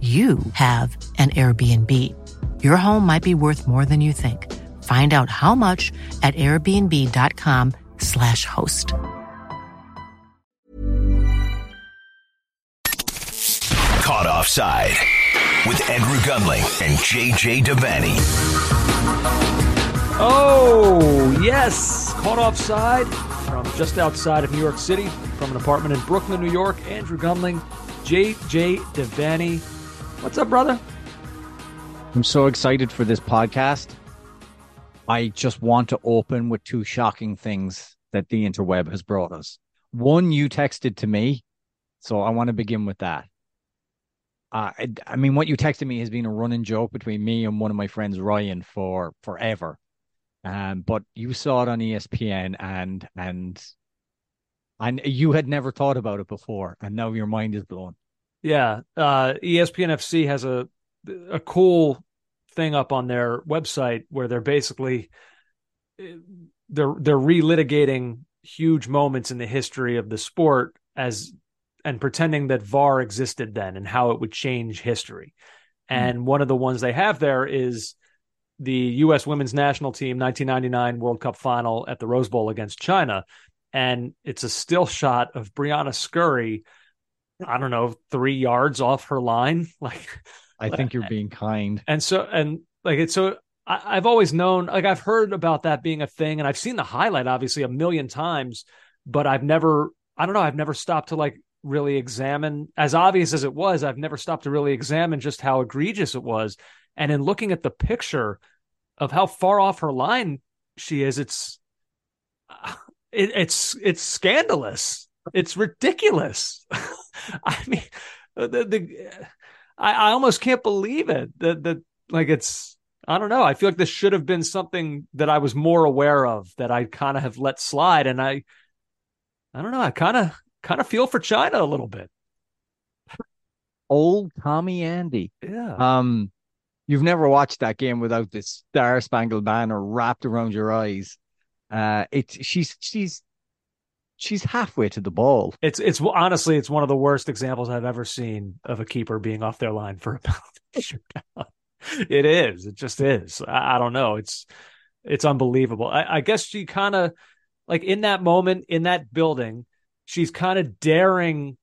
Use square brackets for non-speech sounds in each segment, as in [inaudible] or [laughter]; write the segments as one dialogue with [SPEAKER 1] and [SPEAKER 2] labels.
[SPEAKER 1] you have an Airbnb. Your home might be worth more than you think. Find out how much at airbnb.com/slash host.
[SPEAKER 2] Caught Offside with Andrew Gunling and JJ Devanney.
[SPEAKER 3] Oh, yes. Caught offside from just outside of New York City, from an apartment in Brooklyn, New York. Andrew Gunling, JJ Devanney. What's up, brother?
[SPEAKER 4] I'm so excited for this podcast. I just want to open with two shocking things that the interweb has brought us. One, you texted to me, so I want to begin with that. Uh, I, I mean, what you texted me has been a running joke between me and one of my friends, Ryan, for forever. Um, but you saw it on ESPN, and and and you had never thought about it before, and now your mind is blown.
[SPEAKER 3] Yeah. Uh, ESPN FC has a a cool thing up on their website where they're basically they're they're relitigating huge moments in the history of the sport as and pretending that VAR existed then and how it would change history. And one of the ones they have there is the U.S. women's national team 1999 World Cup final at the Rose Bowl against China. And it's a still shot of Briana Scurry, I don't know, three yards off her line. [laughs] Like,
[SPEAKER 4] I think you're being kind.
[SPEAKER 3] and so, and like, it's so I, I've always known, like, I've heard about that being a thing and I've seen the highlight obviously a million times, but I've never, I don't know, I've never stopped to like really examine, as obvious as it was, I've never stopped to really examine just how egregious it was. And in looking at the picture of how far off her line she is, it's, [sighs] it, it's, it's scandalous. It's ridiculous. [laughs] I mean, the, the I, I almost can't believe it. That that like it's I don't know. I feel like this should have been something that I was more aware of that I kind of have let slide, and I I don't know. I kind of kind of feel for China a little bit.
[SPEAKER 4] Old Tommy Andy.
[SPEAKER 3] Yeah.
[SPEAKER 4] Um, you've never watched that game without this Star Spangled Banner wrapped around your eyes. Uh, it's she's she's she's halfway to the ball.
[SPEAKER 3] It's it's honestly it's one of the worst examples I've ever seen of a keeper being off their line for a [laughs] penalty shootout. It is. It just is. I, I don't know. It's it's unbelievable. I, I guess she kind of like in that moment in that building, she's kind of daring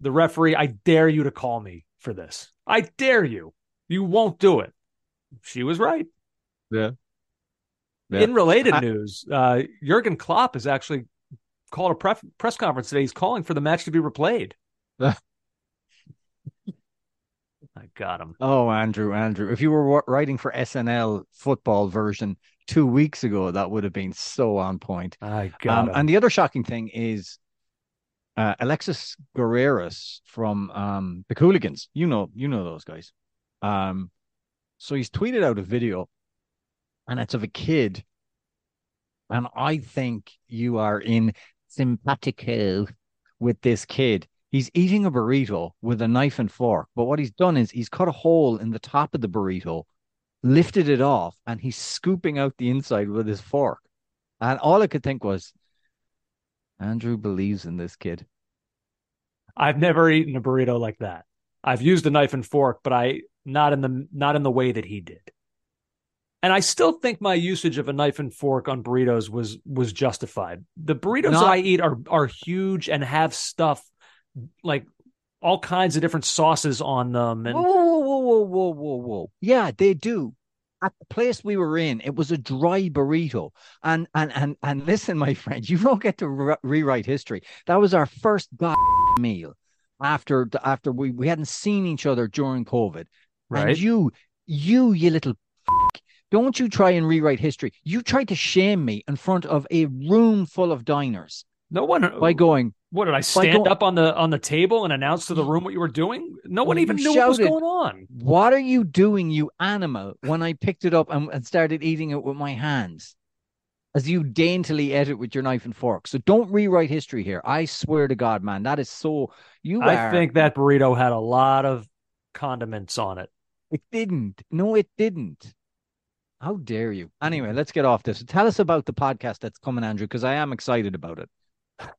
[SPEAKER 3] the referee. I dare you to call me for this. I dare you. You won't do it. She was right.
[SPEAKER 4] Yeah.
[SPEAKER 3] In related
[SPEAKER 4] I-
[SPEAKER 3] news, uh, Jurgen Klopp is actually called a pref- press conference today. He's calling for the match to be replayed. [laughs] I got him.
[SPEAKER 4] Oh, Andrew, Andrew, if you were writing for SNL football version two weeks ago, that would have been so on point.
[SPEAKER 3] I got
[SPEAKER 4] Um,
[SPEAKER 3] him.
[SPEAKER 4] and the other shocking thing is uh, Alexis Guerreros from um, the Cooligans. You know, you know those guys. Um, so he's tweeted out a video, and it's of a kid, and I think you are in simpatico with this kid. He's eating a burrito with a knife and fork, but what he's done is he's cut a hole in the top of the burrito, lifted it off, and he's scooping out the inside with his fork. And all I could think was, Andrew believes in this kid.
[SPEAKER 3] I've never eaten a burrito like that. I've used a knife and fork, but I not in the not in the way that he did. And I still think my usage of a knife and fork on burritos was was justified. The burritos
[SPEAKER 4] Not-
[SPEAKER 3] I eat are are huge and have stuff like all kinds of different sauces on them and
[SPEAKER 4] Whoa, whoa, whoa, whoa, whoa, whoa, whoa. Yeah, they do. At the place we were in, it was a dry burrito. And and and and listen, my friend, you don't get to re- rewrite history. That was our first god [laughs] meal after after we, we hadn't seen each other during COVID.
[SPEAKER 3] right.
[SPEAKER 4] And you, you, you little don't you try and rewrite history. You tried to shame me in front of a room full of diners
[SPEAKER 3] no one
[SPEAKER 4] by going,
[SPEAKER 3] what did I stand
[SPEAKER 4] go-
[SPEAKER 3] up on the on the table and announce to the room what you were doing? No one even knew what was going on.
[SPEAKER 4] What are you doing, you animal? When I picked it up and, and started eating it with my hands, as you daintily ate it with your knife and fork. So don't rewrite history here. I swear to God, man, that is so. You
[SPEAKER 3] I
[SPEAKER 4] are.
[SPEAKER 3] think that burrito had a lot of condiments on it.
[SPEAKER 4] it didn't. No, it didn't. How dare you? Anyway, let's get off this. Tell us about the podcast that's coming, Andrew, because I am excited about it.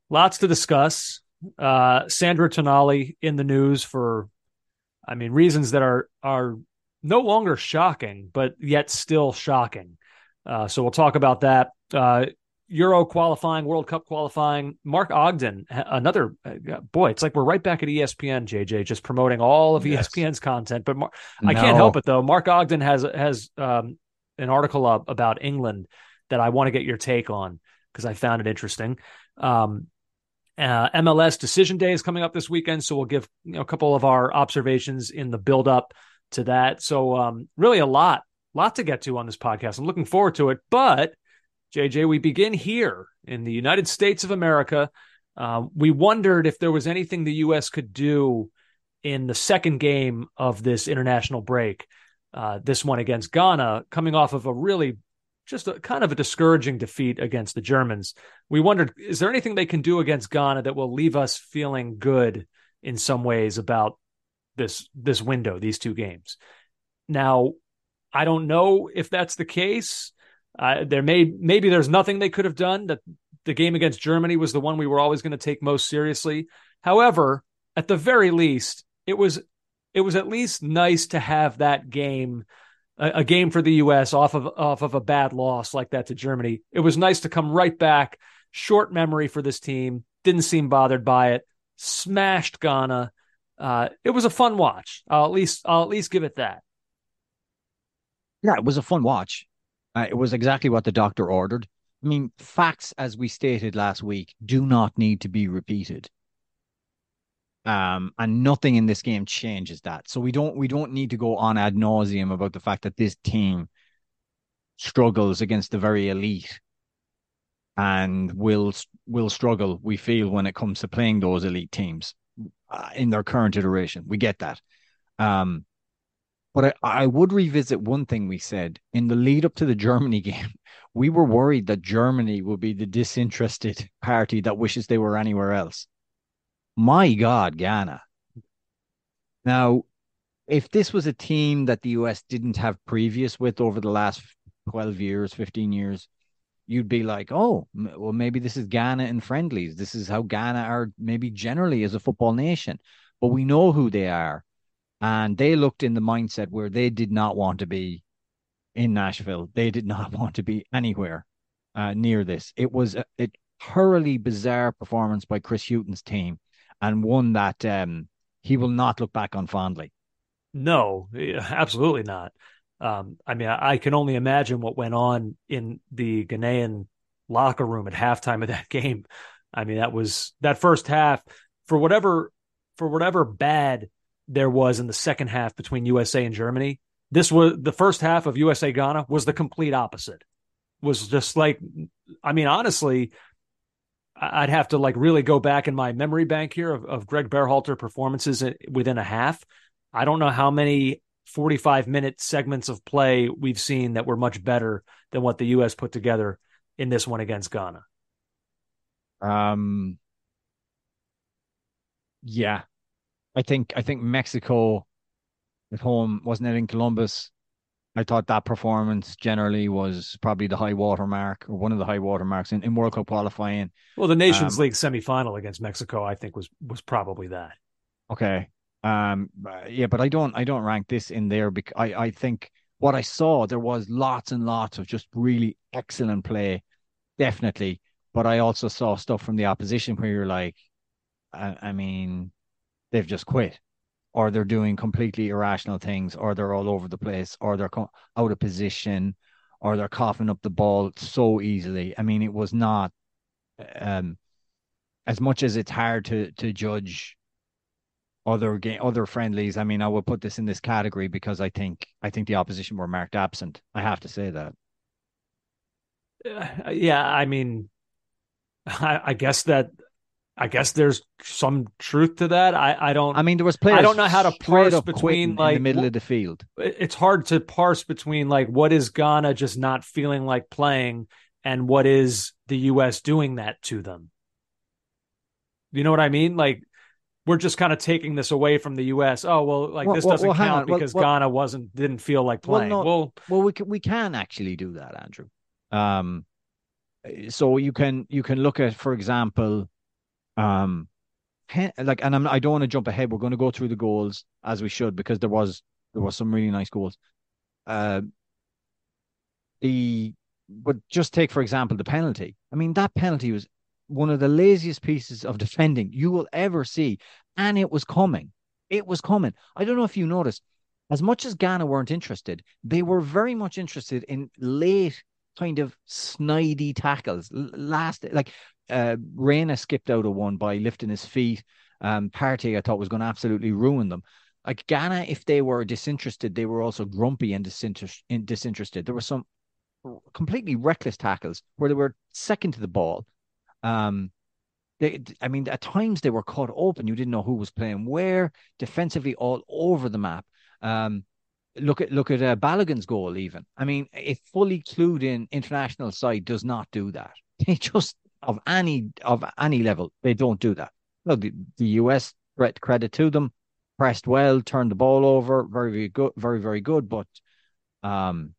[SPEAKER 3] lots to discuss. Uh, Sandro Tonali in the news for, I mean, reasons that are are no longer shocking, but yet still shocking. Uh, so we'll talk about that. Uh, Euro qualifying, World Cup qualifying. Mark Ogden, another uh, boy. It's like we're right back at ESPN, JJ, just promoting all of
[SPEAKER 4] Yes.
[SPEAKER 3] ESPN's content. But Mar- I can't help it though. Mark Ogden has has um, an article up about England that I want to get your take on because I found it interesting. Um, uh, MLS decision day is coming up this weekend, so we'll give you know, a couple of our observations in the build up to that. So um, really a lot, lot to get to on this podcast. I'm looking forward to it. But JJ, we begin here in the United States of America. Uh, we wondered if there was anything the U.S. could do in the second game of this international break. Uh, this one against Ghana, coming off of a really just a kind of a discouraging defeat against the Germans. We wondered, is there anything they can do against Ghana that will leave us feeling good in some ways about this this window, these two games? Now, I don't know if that's the case. Uh, there may maybe there's nothing they could have done. That the game against Germany was the one we were always going to take most seriously. However, at the very least, it was it was at least nice to have that game a, game for the U.S. off of off of a bad loss like that to Germany. It was nice to come right back. Short memory for this team. Didn't seem bothered by it. Smashed Ghana. Uh, it was a fun watch. I'll at least I'll at least give it that.
[SPEAKER 4] Yeah, it was a fun watch. Uh, it was exactly what the doctor ordered. I mean, facts, as we stated last week, do not need to be repeated. Um, and nothing in this game changes that. So we don't we don't need to go on ad nauseum about the fact that this team struggles against the very elite and will will struggle. We feel when it comes to playing those elite teams uh, in their current iteration. We get that. Um, but I, I would revisit one thing we said in the lead up to the Germany [laughs] game. We were worried that Germany would be the disinterested [laughs] party that wishes they were anywhere else. My God, Ghana. Now, if this was a team that the US didn't have previous with over the last 12 years, 15 years, you'd be like, oh, well, maybe this is Ghana in friendlies. This is how Ghana are maybe generally as a football nation. But we know who they are and they looked in the mindset where they did not want to be in Nashville. They did not [laughs] want to be anywhere uh, near this. It was a, a thoroughly bizarre performance by Chris Hughton's team, and one that um, he will not look back on fondly.
[SPEAKER 3] No, absolutely not. Um, I mean, I, I can only imagine what went on in the Ghanaian locker room at halftime of that [laughs] game. I mean, that was that first half for whatever for whatever bad there was in the second half between USA and Germany. This was the first half of USA Ghana was the complete opposite. Was just like, I mean, honestly, I'd have to like really go back in my memory bank here of, of Greg Berhalter performances within a half. I don't know how many 45 minute segments of play we've seen that were much better than what the U.S. put together in this one against Ghana.
[SPEAKER 4] Um, yeah, I think I think Mexico at home wasn't it in Columbus? I thought that performance generally was probably the high water mark or one of the high water marks in, in World Cup qualifying.
[SPEAKER 3] Well, the Nations um, League semifinal against Mexico, I think, was was probably that.
[SPEAKER 4] Okay. Um. Yeah, but I don't. I don't rank this in there because I. I think what I saw there was lots and lots of just really excellent play, definitely. But I also saw stuff from the opposition where you're like, I, I mean, they've just quit or they're doing completely irrational things, or they're all over the place, or they're co- out of position, or they're coughing up the ball so easily. I mean, it was not um, as much as it's hard to to judge other game other friendlies. I mean, I would put this in this category because I think I think the opposition were marked absent. I have to say that.
[SPEAKER 3] Uh, yeah, I mean, [laughs] I, I guess that I guess there's some truth to that. I, I don't.
[SPEAKER 4] I mean, there was players.
[SPEAKER 3] I don't know how to parse between like
[SPEAKER 4] the middle of the field.
[SPEAKER 3] It's hard to parse between like what is Ghana just not feeling like playing and what is the U.S. doing that to them. You know what I mean? Like we're just kind of taking this away from the U.S. Oh well, like well, this doesn't well, count because well, Ghana wasn't didn't feel like playing. Well, no,
[SPEAKER 4] well, well, we can we can actually do that, Andrew. Um, so you can you can look at, for example um, like, and I'm, I don't want to jump ahead. We're going to go through the goals as we should because there was there was some really nice goals. Uh, the but just take for example the penalty. I mean that penalty was one of the laziest pieces of [laughs] defending you will ever see, and it was coming. It was coming. I don't know if you noticed. As much as Ghana weren't interested, they were very much interested in late kind of snidey tackles. Last, like uh, Reyna skipped out of one by lifting his feet. Um, Partey, I thought was going to absolutely ruin them. Like Ghana, if they were disinterested, they were also grumpy and disinterested. There were some completely reckless tackles where they were second to the ball. Um, they, I mean, at times they were caught open. You didn't know who was playing where. Defensively, all over the map. Um, look at look at uh, Balogun's goal. Even I mean, a fully clued in international side does not do that. [laughs] They just of any of any level, they don't do that. No, the, the US threat credit to them, pressed well, turned the ball over, very very good, very very good. But um,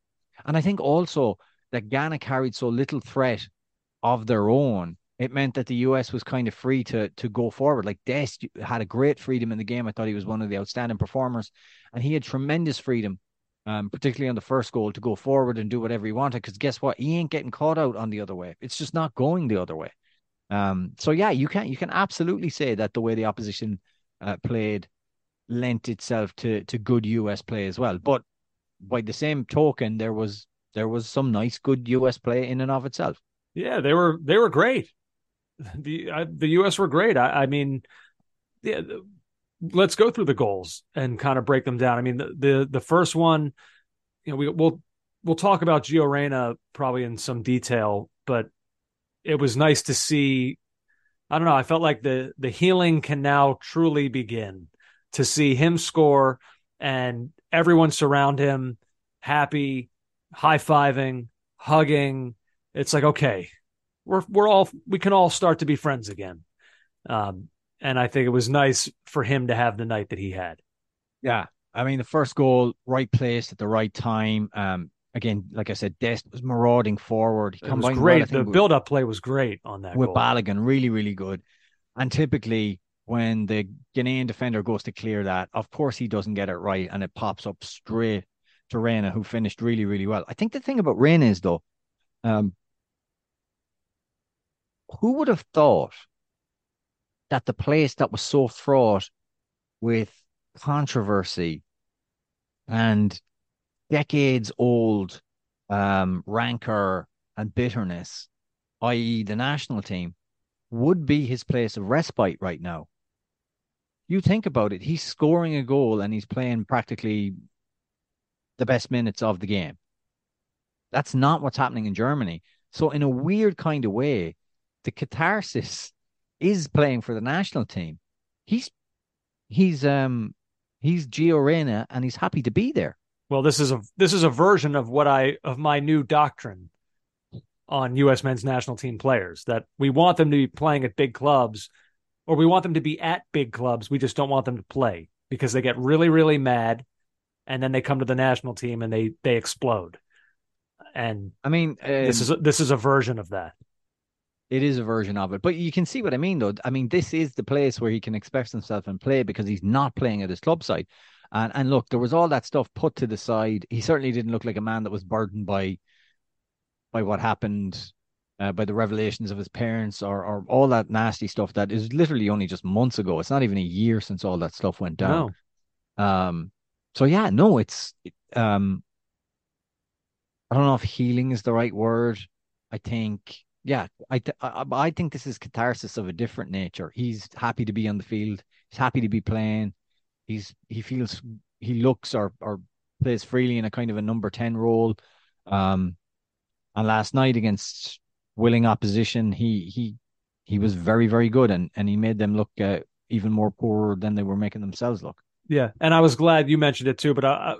[SPEAKER 4] and I think also that Ghana carried so little threat of their own. It meant that the US was kind of free to to go forward. Like Dest had a great freedom in the game. I thought he was one of the outstanding performers, and he had tremendous freedom um, particularly on the first goal, to go forward and do whatever he wanted. Because guess what? He ain't getting caught out on the other way. It's just not going the other way. Um, so yeah, you can you can absolutely say that the way the opposition uh, played lent itself to to good US play as well. But by the same token, there was there was some nice good US play in and of itself.
[SPEAKER 3] Yeah, they were they were great. [laughs] The uh, the US were great. I, I mean, yeah, let's go through the goals and kind of break them down. I mean, the the, the first one, you know, we we'll we'll talk about Gio Reyna probably in some detail, but it was nice to see. I don't know. I felt like the the healing can now truly begin to see him score and everyone surround him happy, high fiving, hugging. It's like okay, we're we're all we can all start to be friends again. Um, and I think it was nice for him to have the night that he had.
[SPEAKER 4] Yeah, I mean the first goal, right place at the right time. Um, again, like I said, Dest was marauding forward.
[SPEAKER 3] He it was great. Well, the build-up play was great on that.
[SPEAKER 4] With
[SPEAKER 3] goal.
[SPEAKER 4] Balogun, really, really good. And typically, when the Ghanaian defender goes to clear that, of course he doesn't get it right, and it pops up straight to Reyna, who finished really, really well. I think the thing about Reyna is though, um, who would have thought that the place that was so fraught with controversy and decades old um, rancor and bitterness, i.e., the national team, would be his place of respite right now. You think about it, he's scoring a goal and he's playing practically the best minutes of the game. That's not what's happening in Germany. So, in a weird kind of way, the catharsis is playing for the national team. He's he's um he's Gio Reyna and he's happy to be there.
[SPEAKER 3] Well, this is a this is a version of what I of my new doctrine on U.S. men's national team players that we want them to be playing at big clubs, or we want them to be at big clubs. We just don't want them to play because they get really really mad and then they come to the national team and they they explode. And
[SPEAKER 4] I mean, um,
[SPEAKER 3] this is a, this is a version of that.
[SPEAKER 4] It is a version of it, but you can see what I mean, though. I mean, this is the place where he can express himself and play because he's not playing at his club side. And and look, there was all that stuff put to the side. He certainly didn't look like a man that was burdened by by what happened, uh, by the revelations of his parents, or or all that nasty stuff that is literally only just months ago. It's not even a year since all that stuff went down.
[SPEAKER 3] No.
[SPEAKER 4] Um. So yeah, no, it's um. I don't know if healing is the right word. I think yeah, I, th- I I think this is catharsis of a different nature. He's happy to be on the field. He's happy to be playing. He's he feels he looks or or plays freely in a kind of a number ten role. Um, and last night against willing opposition, he he he was very very good and and he made them look uh, even more poor than they were making themselves look.
[SPEAKER 3] Yeah, and I was glad you mentioned it too. But I,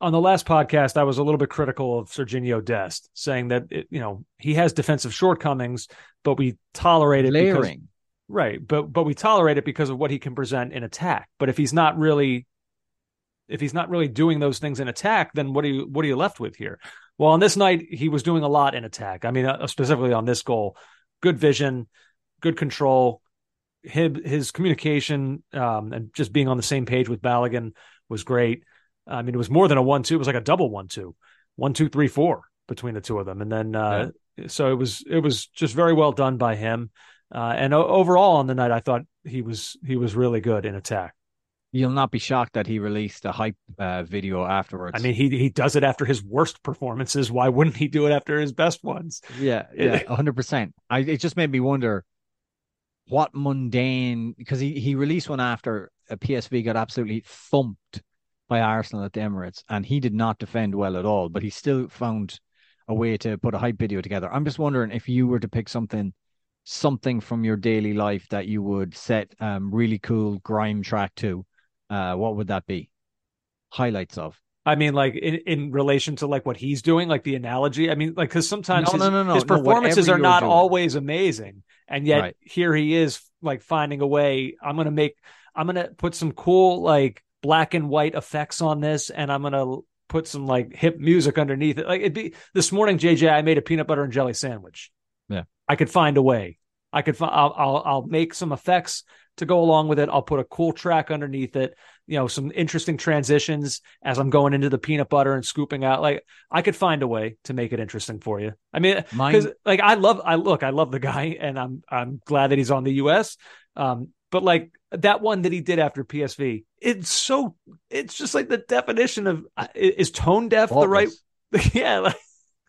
[SPEAKER 3] on the last podcast, I was a little bit critical of Serginho Dest, saying that it, you know he has defensive shortcomings, but we tolerate it because
[SPEAKER 4] Layering.
[SPEAKER 3] right, but but we tolerate it because of what he can present in attack. But if he's not really, if he's not really doing those things in attack, then what are you what are you left with here? Well, on this night, he was doing a lot in attack. I mean, uh, specifically on this goal, good vision, good control. His, his communication um, and just being on the same page with Balogun was great. I mean, it was more than a one-two; it was like a double one-two, one, two, three, four between the two of them, and then uh, so it was it was just very well done by him. Uh, and o- overall on the night, I thought he was he was really good in attack.
[SPEAKER 4] You'll not be shocked that he released a hype uh, video afterwards.
[SPEAKER 3] I mean, he he does it after his worst performances. Why wouldn't he do it after his best ones?
[SPEAKER 4] yeah, yeah, [laughs] hundred percent. I it just made me wonder what mundane because he he released one after a PSV got absolutely thumped by Arsenal at the Emirates, and he did not defend well at all, but he still found a way to put a hype video together. I'm just wondering if you were to pick something something from your daily life that you would set um really cool grime track to, uh, what would that be? Highlights of.
[SPEAKER 3] I mean, like in, in relation to like what he's doing, like the analogy. I mean, like because sometimes
[SPEAKER 4] No,
[SPEAKER 3] his,
[SPEAKER 4] no, no, no,
[SPEAKER 3] his performances
[SPEAKER 4] whatever
[SPEAKER 3] are not
[SPEAKER 4] doing.
[SPEAKER 3] always amazing, and yet
[SPEAKER 4] Right.
[SPEAKER 3] here he is, like finding a way. I'm gonna make, I'm gonna put some cool like black and white effects on this, and I'm gonna put some like hip music underneath it. Like it'd be this morning, JJ. I made a peanut butter and jelly sandwich.
[SPEAKER 4] Yeah.
[SPEAKER 3] I could find a way. I could find. I'll, I'll I'll make some effects to go along with it. I'll put a cool track underneath it. You know, some interesting transitions as I'm going into the peanut butter and scooping out. Like I could find a way to make it interesting for you. I mean, because like I love, I look, I love the guy, and I'm I'm glad that he's on the U.S. Um, but like that one that he did after PSV, it's so it's just like the definition of uh, is tone deaf the right [laughs] yeah like,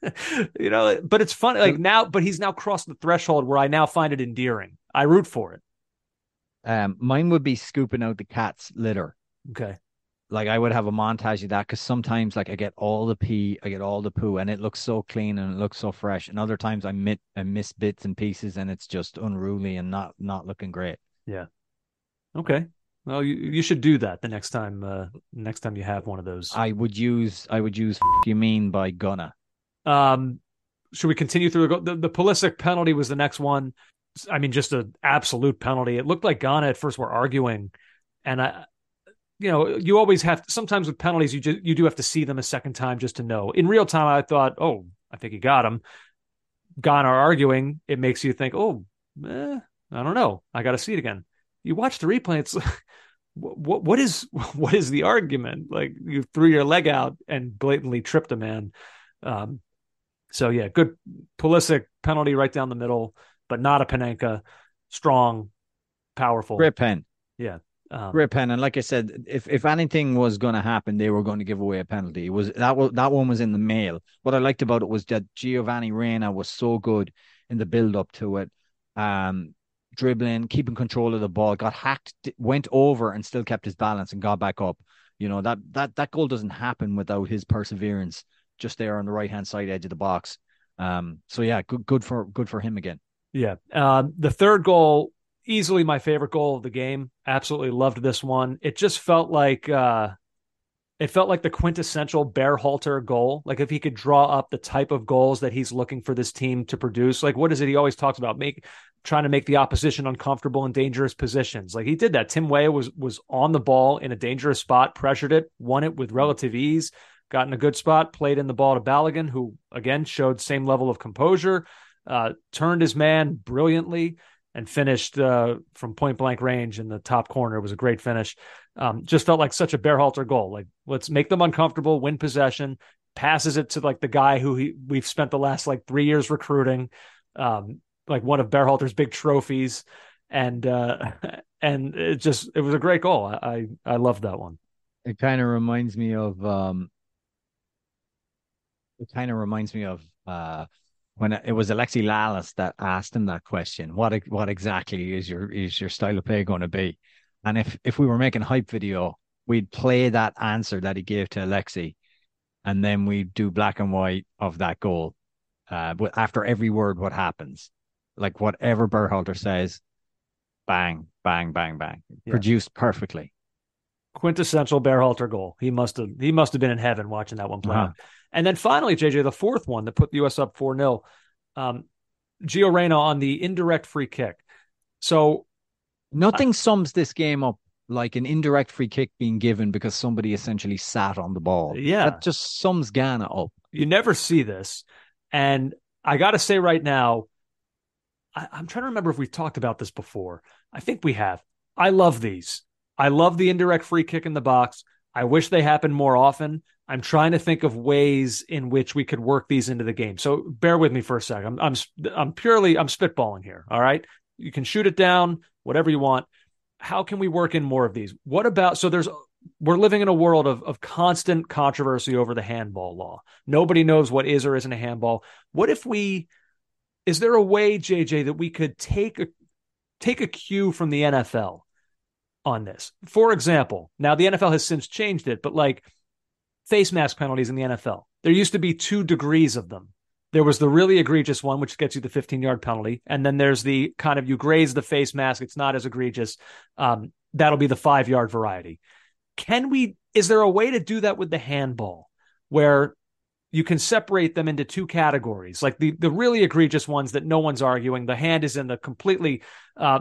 [SPEAKER 3] [laughs] you know but it's funny like now but he's now crossed the threshold where i now find it endearing i root for it
[SPEAKER 4] Um, mine would be scooping out the cat's litter.
[SPEAKER 3] okay
[SPEAKER 4] Like I would have a montage of that because sometimes like I get all the pee, I get all the poo, and it looks so clean and it looks so fresh. And other times I mit I miss bits and pieces, and it's just unruly and not not looking great.
[SPEAKER 3] Okay. Well you, you should do that the next time uh next time you have one of those.
[SPEAKER 4] I would use I would use F- you mean by Gunna.
[SPEAKER 3] um should we continue through the the, the Pulisic penalty was the next one. I mean just an absolute penalty. It looked like ghana at first were arguing and i you know you always have sometimes with penalties you just you do have to see them a second time just to know. In real time i thought oh i think he got him. Ghana arguing it makes you think oh eh, i don't know. I got to see it again you watch the replay it's [laughs] what what is [laughs] what is the argument like you threw your leg out and blatantly tripped a man um so yeah good Pulisic penalty right down the middle but not a Panenka strong powerful
[SPEAKER 4] Great pen,
[SPEAKER 3] um,
[SPEAKER 4] great pen. And like I said, if if anything was going to happen, they were going to give away a penalty. It was that was that one was in the mail. What I liked about it was that Giovanni Reyna was so good in the build up to it. Um, dribbling, keeping control of the ball, got hacked, went over and still kept his balance and got back up. You know, that that that goal doesn't happen without his perseverance just there on the right hand side edge of the box. Um, so yeah, good good for good for him again.
[SPEAKER 3] Yeah. Um, the third goal, easily my favorite goal of the game. Absolutely loved this one. It just felt like uh it felt like the quintessential Berhalter goal. Like if he could draw up the type of goals that he's looking for this team to produce, like what is it he always talks about? Make trying to make the opposition uncomfortable in dangerous positions. Like he did that. Tim Weah was was on the ball in a dangerous spot, pressured it, won it with relative ease, got in a good spot, played in the ball to Balogun, who again showed same level of composure, uh, turned his man brilliantly and finished uh, from point blank range in the top corner. It was a great finish. Um, just felt like such a Berhalter goal. Like let's make them uncomfortable, win possession, passes it to like the guy who he, we've spent the last like three years recruiting, um, like one of Berhalter's big trophies, and uh, [laughs] and it just it was a great goal. I I, I loved that one.
[SPEAKER 4] It kind of reminds me of um, it kind of reminds me of uh when it was Alexi Lalas that asked him that question, what what exactly is your is your style of play going to be? And if if we were making hype video, we'd play that answer that he gave to Alexi, and then we'd do black and white of that goal. Uh, but after every word, what happens? Like whatever Berhalter says, bang, bang, bang, bang, yeah. produced perfectly.
[SPEAKER 3] Quintessential Berhalter goal. He must have he must have been in heaven watching that one play. Uh-huh. And then finally, JJ, the fourth one that put the US up 4 0, um, Gio Reyna on the indirect free kick. So
[SPEAKER 4] nothing I, sums this game up like an indirect free kick being given because somebody essentially sat on the ball.
[SPEAKER 3] Yeah.
[SPEAKER 4] That just sums Ghana up.
[SPEAKER 3] You never see this. And I got to say right now, I, I'm trying to remember if we've talked about this before. I think we have. I love these. I love the indirect free kick in the box. I wish they happened more often. I'm trying to think of ways in which we could work these into the game. So bear with me for a second. I'm, I'm, I'm purely, I'm spitballing here. All right. You can shoot it down, whatever you want. How can we work in more of these? What about, so there's, we're living in a world of, of constant controversy over the handball law. Nobody knows what is or isn't a handball. What if we, is there a way, JJ, that we could take a, take a cue from the NFL on this? For example, now the NFL has since changed it, but like, face mask penalties in the NFL. There used to be two degrees of them. There was the really egregious one, which gets you the 15 yard penalty. And then there's the kind of you graze the face mask, it's not as egregious. Um, that'll be the five yard variety. Can we, is there a way to do that with the handball where you can separate them into two categories like the, the really egregious ones that no one's arguing the hand is in the completely uh,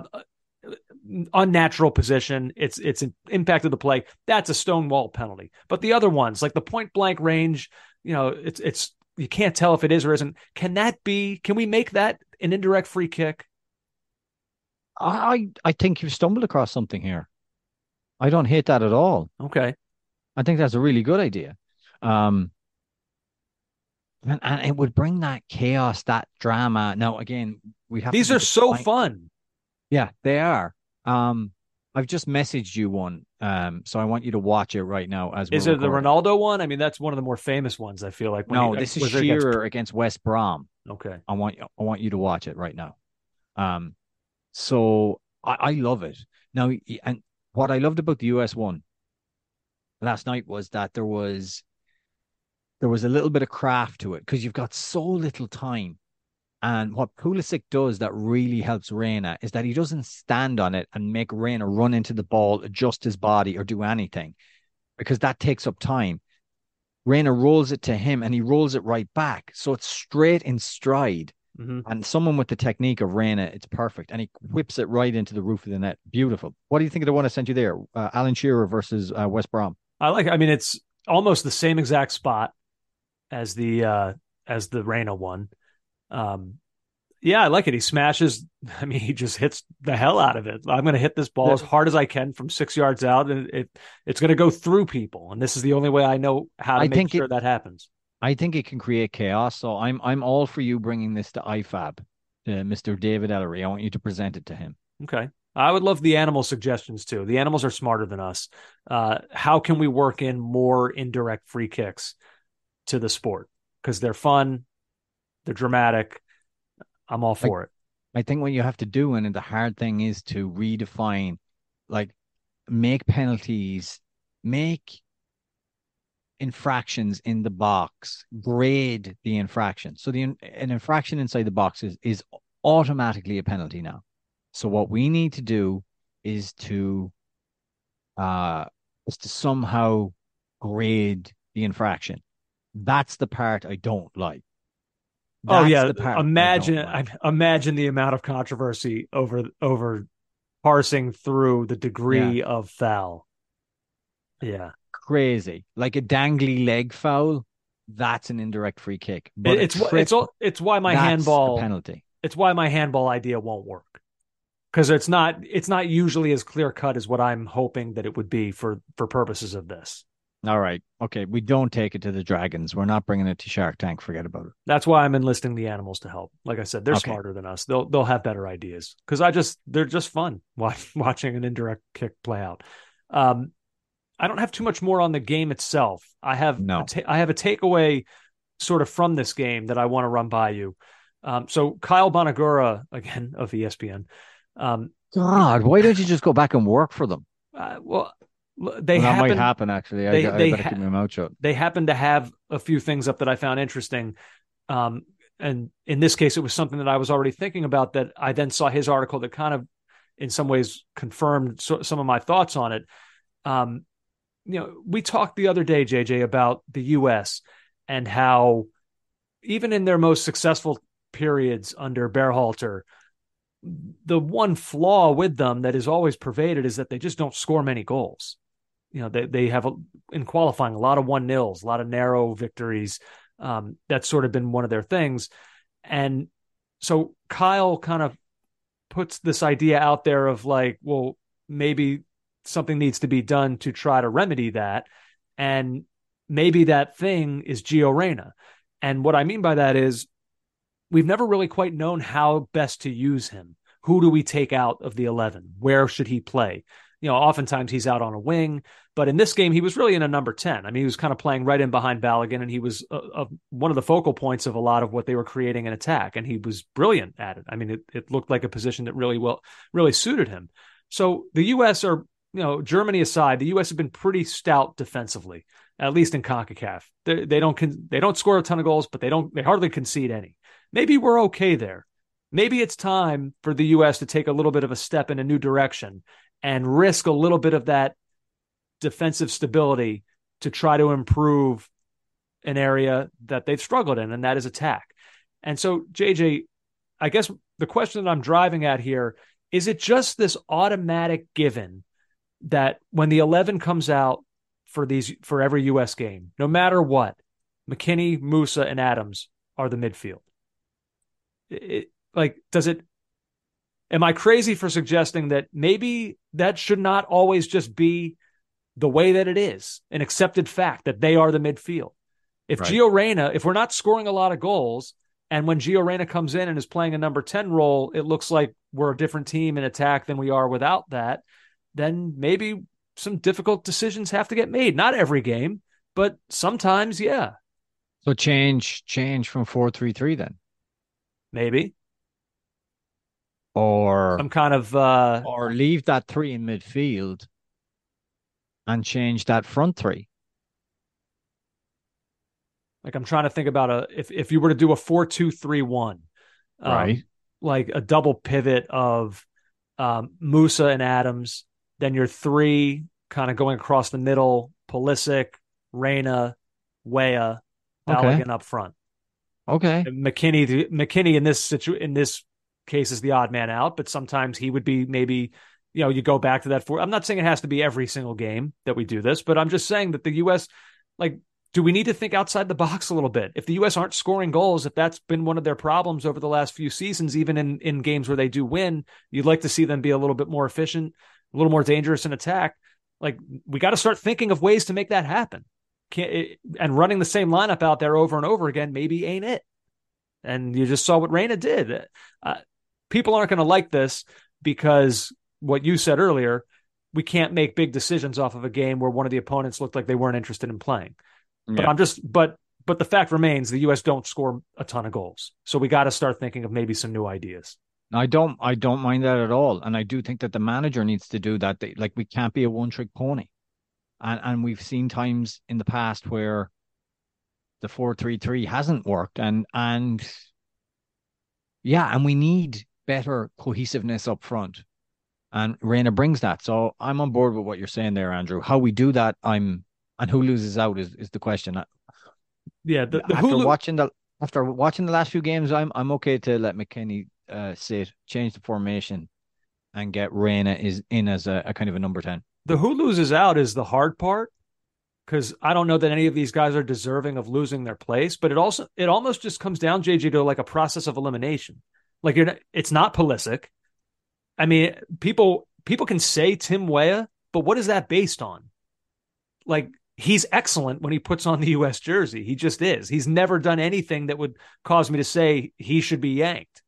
[SPEAKER 3] unnatural position. It's it's impacted the play. That's a stonewall penalty. But the other ones, like the point blank range, you know, it's it's you can't tell if it is or isn't. Can that be? Can we make that an indirect free kick?
[SPEAKER 4] I I think you've stumbled across something here. I don't hate that at all.
[SPEAKER 3] Okay.
[SPEAKER 4] I think that's a really good idea. Um, and, and it would bring that chaos, that drama. Now, again, we have
[SPEAKER 3] these are so fun.
[SPEAKER 4] Yeah, they are. Um, I've just messaged you one. Um, so I want you to watch it right now. As
[SPEAKER 3] is it recording. the Ronaldo one? I mean, that's one of the more famous ones. I feel like.
[SPEAKER 4] No, this is Shearer against... against... West Brom.
[SPEAKER 3] Okay.
[SPEAKER 4] I want I want you to watch it right now. Um, so I, I love it now. And what I loved about the US one last night was that there was there was a little bit of craft to it because you've got so little time and what Pulisic does that really helps Reyna is that he doesn't stand on it and make Reyna run into the ball, adjust his body, or do anything because that takes up time. Reyna rolls it to him and he rolls it right back. So it's straight in stride. Mm-hmm. And someone with the technique of Reyna, it's perfect. And he whips it right into the roof of the net. Beautiful. What do you think of the one I sent you there? Uh, Alan Shearer versus uh, West Brom.
[SPEAKER 3] I like, I mean, it's almost the same exact spot as the, uh, as the Reyna one. Um, yeah, I like it. He smashes. [laughs] I mean, he just hits the hell out of it. I'm going to hit this ball as hard as I can from six yards out, and it it's going to go through people. And this is the only way I know how to I make sure it, that happens.
[SPEAKER 4] I think it can create chaos. So I'm I'm all for you bringing this to IFAB, to Mr. David Elleray. I want you to present it to him.
[SPEAKER 3] Okay. I would love the animal suggestions too. The animals are smarter than us. Uh, how can we work in more indirect free kicks to the sport? Because they're fun, they're dramatic. I'm all for it.
[SPEAKER 4] I think what you have to do, and the hard thing is to redefine, like, make penalties, make infractions in the box, grade the infraction. So the an infraction inside the box is, is automatically a penalty now. So what we need to do is to uh is to somehow grade the infraction. That's the part I don't like.
[SPEAKER 3] Oh yeah,
[SPEAKER 4] the part oh, I
[SPEAKER 3] imagine
[SPEAKER 4] like.
[SPEAKER 3] I, imagine the amount of controversy over over parsing through the degree of foul. Yeah,
[SPEAKER 4] crazy. Like a dangly leg foul, that's an indirect free kick. But
[SPEAKER 3] It- it's
[SPEAKER 4] trip,
[SPEAKER 3] it's all it's why my handball
[SPEAKER 4] penalty.
[SPEAKER 3] it's why my handball idea won't work because it's not it's not usually as clear cut as what I'm hoping that it would be for for purposes of this.
[SPEAKER 4] All right. Okay. We don't take it to the Dragons. We're not bringing it to Shark Tank. Forget about it.
[SPEAKER 3] That's why I'm enlisting the animals to help. Like I said, they're
[SPEAKER 4] Okay.
[SPEAKER 3] smarter than us. They'll they'll have better ideas because I just they're just fun [laughs] watch, watching an indirect kick play out. Um, I don't have too much more on the game itself. I have
[SPEAKER 4] No.
[SPEAKER 3] a ta- I have a takeaway sort of from this game that I want to run by you. Um, so Kyle Bonagura again of ESPN. Um,
[SPEAKER 4] God, why don't you just go back and work for them? [laughs]
[SPEAKER 3] uh, well, they
[SPEAKER 4] Well, that
[SPEAKER 3] happen,
[SPEAKER 4] might happen, actually. I,
[SPEAKER 3] they-
[SPEAKER 4] I better
[SPEAKER 3] ha-
[SPEAKER 4] keep my mouth shut.
[SPEAKER 3] they happen to have a few things up that I found interesting. Um, and in this case, it was something that I was already thinking about that I then saw his article that kind of, in some ways, confirmed so, some of my thoughts on it. Um, you know, we talked the other day, JJ, about the U.S. and how even in their most successful periods under Berhalter, the one flaw with them that is always pervaded is that they just don't score many goals. You know, they they have a, in qualifying a lot of one nils, a lot of narrow victories. Um, that's sort of been one of their things, and so Kyle kind of puts this idea out there of like, well, maybe something needs to be done to try to remedy that, and maybe that thing is Gio Reyna. And what I mean by that is we've never really quite known how best to use him. Who do we take out of the 11? Where should he play? You know, oftentimes he's out on a wing, but in this game, he was really in a number 10. I mean, he was kind of playing right in behind Balogun, and he was uh, uh, one of the focal points of a lot of what they were creating in attack, and he was brilliant at it. I mean, it, it looked like a position that really well, really suited him. So the U.S. are, you know, Germany aside, the U.S. have been pretty stout defensively, at least in CONCACAF. They, they don't con- they don't score a ton of goals, but they don't they hardly concede any maybe we're okay there. Maybe it's time for the U.S. to take a little bit of a step in a new direction and risk a little bit of that defensive stability to try to improve an area that they've struggled in, and that is attack. And so, JJ, I guess the question that I'm driving at here is it just this automatic given that when the 11 comes out for these for every US game, no matter what, McKennie, Musah, and Adams are the midfield? It, like, does it am I crazy for suggesting that maybe that should not always just be the way that it is, an accepted fact that they are the midfield? If
[SPEAKER 4] Right.
[SPEAKER 3] Gio Reyna, if we're not scoring a lot of goals, and when Gio Reyna comes in and is playing a number 10 role, it looks like we're a different team in attack than we are without that, then maybe some difficult decisions have to get made. Not every game, but sometimes, yeah,
[SPEAKER 4] So change change from four three three then,
[SPEAKER 3] maybe.
[SPEAKER 4] Or
[SPEAKER 3] Some kind of uh
[SPEAKER 4] or leave that three in midfield and change that front three.
[SPEAKER 3] like I'm trying to think about a if if you were to do a four two three one, um,
[SPEAKER 4] Right.
[SPEAKER 3] Like a double pivot of um, Musah and Adams, then your three kind of going across the middle, Pulisic, Reyna, Weah, Balogun up front.
[SPEAKER 4] Okay.
[SPEAKER 3] And McKennie, McKennie in this situ in this case is the odd man out, but sometimes he would be maybe, you know, you go back to that four. I'm not saying it has to be every single game that we do this, but I'm just saying that the U.S. like, do we need to think outside the box a little bit? If the U.S. aren't scoring goals, if that's been one of their problems over the last few seasons, even in in games where they do win, you'd like to see them be a little bit more efficient, a little more dangerous in attack. Like, we got to start thinking of ways to make that happen. It, and running the same lineup out there over and over again maybe ain't it. And you just saw what Reyna did. Uh, people aren't going to like this because what you said earlier, we can't make big decisions off of a game where one of the opponents looked like they weren't interested in playing. But I'm just, but, but the fact remains the U.S. don't score a ton of goals. So we got to start thinking of maybe some new ideas.
[SPEAKER 4] I don't I don't mind that at all. And I do think that the manager needs to do that. They, like we can't be a one trick pony. And and we've seen times in the past where the four three three hasn't worked and and yeah, and we need better cohesiveness up front. And Reyna brings that. So I'm on board with what you're saying there, Andrew. How we do that, I'm and who loses out is, is the question.
[SPEAKER 3] Yeah, the, the
[SPEAKER 4] after watching the after watching the last few games, I'm I'm okay to let McKennie uh, sit, change the formation, and get Reyna is in as a, a kind of a number ten.
[SPEAKER 3] the who loses out is the hard part because I don't know that any of these guys are deserving of losing their place. But it also it almost just comes down, JJ, to like a process of elimination. Like you're, not, it's not Pulisic. I mean, people people can say Tim Weah, but what is that based on? Like he's excellent when he puts on the U.S. jersey. He just is. He's never done anything that would cause me to say he should be yanked.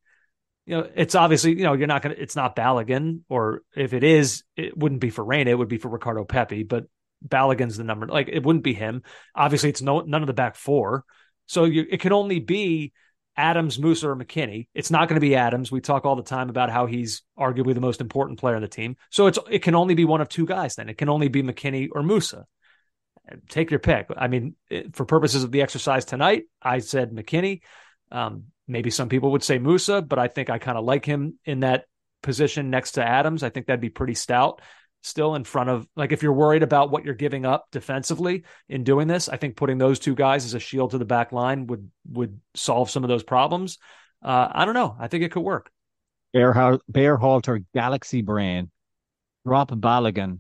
[SPEAKER 3] You know, it's obviously you know you're not gonna. It's not Balogun, or if it is, it wouldn't be for Reyna. It would be for Ricardo Pepi. But Balogun's the number. Like it wouldn't be him. Obviously, it's no none of the back four. So you, it can only be Adams, Musah, or McKennie. It's not going to be Adams. We talk all the time about how he's arguably the most important player on the team. So it's it can only be one of two guys. Then it can only be McKennie or Musah. Take your pick. I mean, for purposes of the exercise tonight, I said McKennie. Um, maybe some people would say Musah, but I think I kind of like him in that position next to Adams. I think that'd be pretty stout still in front of like if you're worried about what you're giving up defensively in doing this, I think putting those two guys as a shield to the back line would would solve some of those problems. Uh, I don't know. I think it could work.
[SPEAKER 4] Bear, Berhalter, Galaxy Brain, drop Balogun,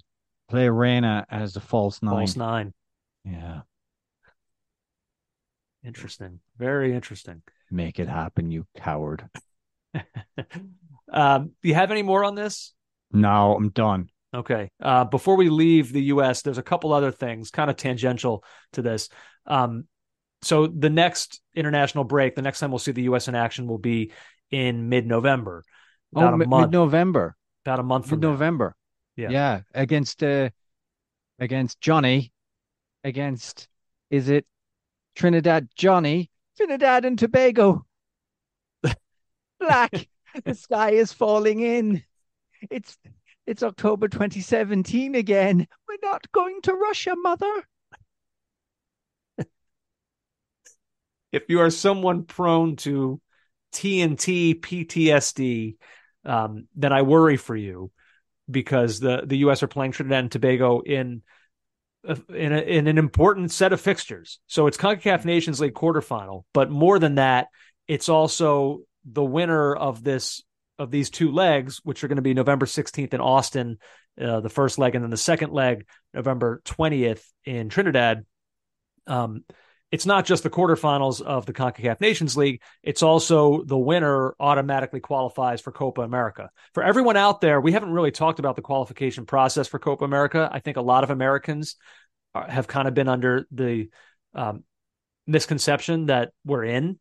[SPEAKER 4] play Reyna as the false nine.
[SPEAKER 3] False nine.
[SPEAKER 4] Yeah,
[SPEAKER 3] Interesting. Very interesting.
[SPEAKER 4] make it happen, you coward. [laughs]
[SPEAKER 3] um, do you have any more on this?
[SPEAKER 4] No, I'm done.
[SPEAKER 3] Okay. Uh, before we leave the U.S., there's a couple other things kind of tangential to this. Um, so the next international break, the next time we'll see the U.S. in action will be in mid-November, about
[SPEAKER 4] oh,
[SPEAKER 3] a
[SPEAKER 4] Mid-November.
[SPEAKER 3] about a month from
[SPEAKER 4] Mid-November.
[SPEAKER 3] Yeah.
[SPEAKER 4] Yeah. Against uh against Johnny. Against is it Trinidad Johnny? Trinidad and Tobago. [laughs] Black. the sky is falling in. It's it's October 2017 again. We're not going to Russia, mother. [laughs]
[SPEAKER 3] if you are someone prone to TNT PTSD, um, then I worry for you because the the U.S. are playing Trinidad and Tobago in a- in, a, in an important set of fixtures. So it's Concacaf Nations League quarterfinal, but more than that, it's also the winner of this of these two legs, which are going to be November 16th in Austin, uh, the first leg, and then the second leg, November 20th in Trinidad. Um, it's not just the quarterfinals of the CONCACAF Nations League, it's also the winner automatically qualifies for Copa America. For everyone out there, we haven't really talked about the qualification process for Copa America. I think a lot of Americans are, have kind of been under the um, misconception that we're in.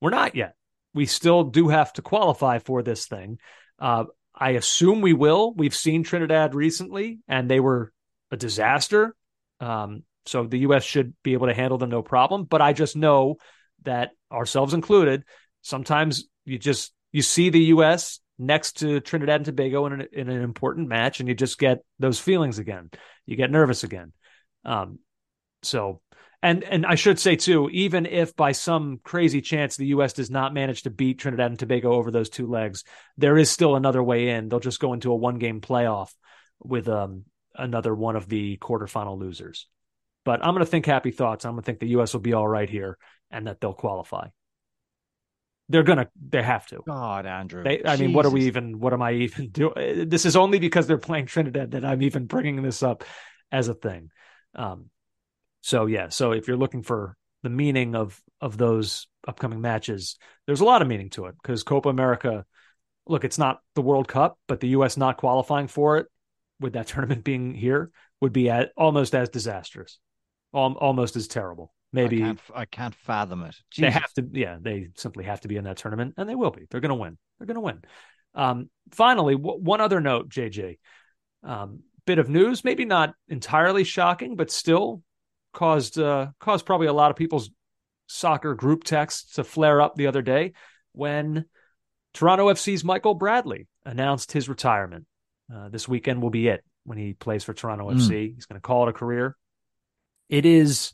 [SPEAKER 3] We're not yet. We still do have to qualify for this thing. Uh, I assume we will. We've seen Trinidad recently, and they were a disaster. Um, so the U.S. should be able to handle them no problem. But I just know that ourselves included, sometimes you just you see the U.S. next to Trinidad and Tobago in an, in an important match, and you just get those feelings again. You get nervous again. Um, so, and and I should say too, even if by some crazy chance the U.S. does not manage to beat Trinidad and Tobago over those two legs, there is still another way in. They'll just go into a one game playoff with um, another one of the quarterfinal losers. But I'm going to think happy thoughts. I'm going to think the U.S. will be all right here and that they'll qualify. They're gonna. They have to.
[SPEAKER 4] God, Andrew.
[SPEAKER 3] They, I mean, what are we even? What am I even [laughs] doing? This is only because they're playing Trinidad that I'm even bringing this up as a thing. Um, so yeah. So if you're looking for the meaning of of those upcoming matches, there's a lot of meaning to it because Copa America. Look, it's not the World Cup, but the U.S. not qualifying for it, with that [laughs] tournament being here, would be at, almost as disastrous, al- almost as terrible. Maybe
[SPEAKER 4] I can't, I can't fathom it.
[SPEAKER 3] they have to, yeah, they simply have to be in that tournament, and they will be. They're going to win. They're going to win. Um, finally, w- one other note, JJ. Um, bit of news, maybe not entirely shocking, but still caused uh, caused probably a lot of people's soccer group texts to flare up the other day when Toronto FC's Michael Bradley announced his retirement. Uh, this weekend will be it when he plays for Toronto
[SPEAKER 4] Mm.
[SPEAKER 3] FC. He's going to call it a career. It is.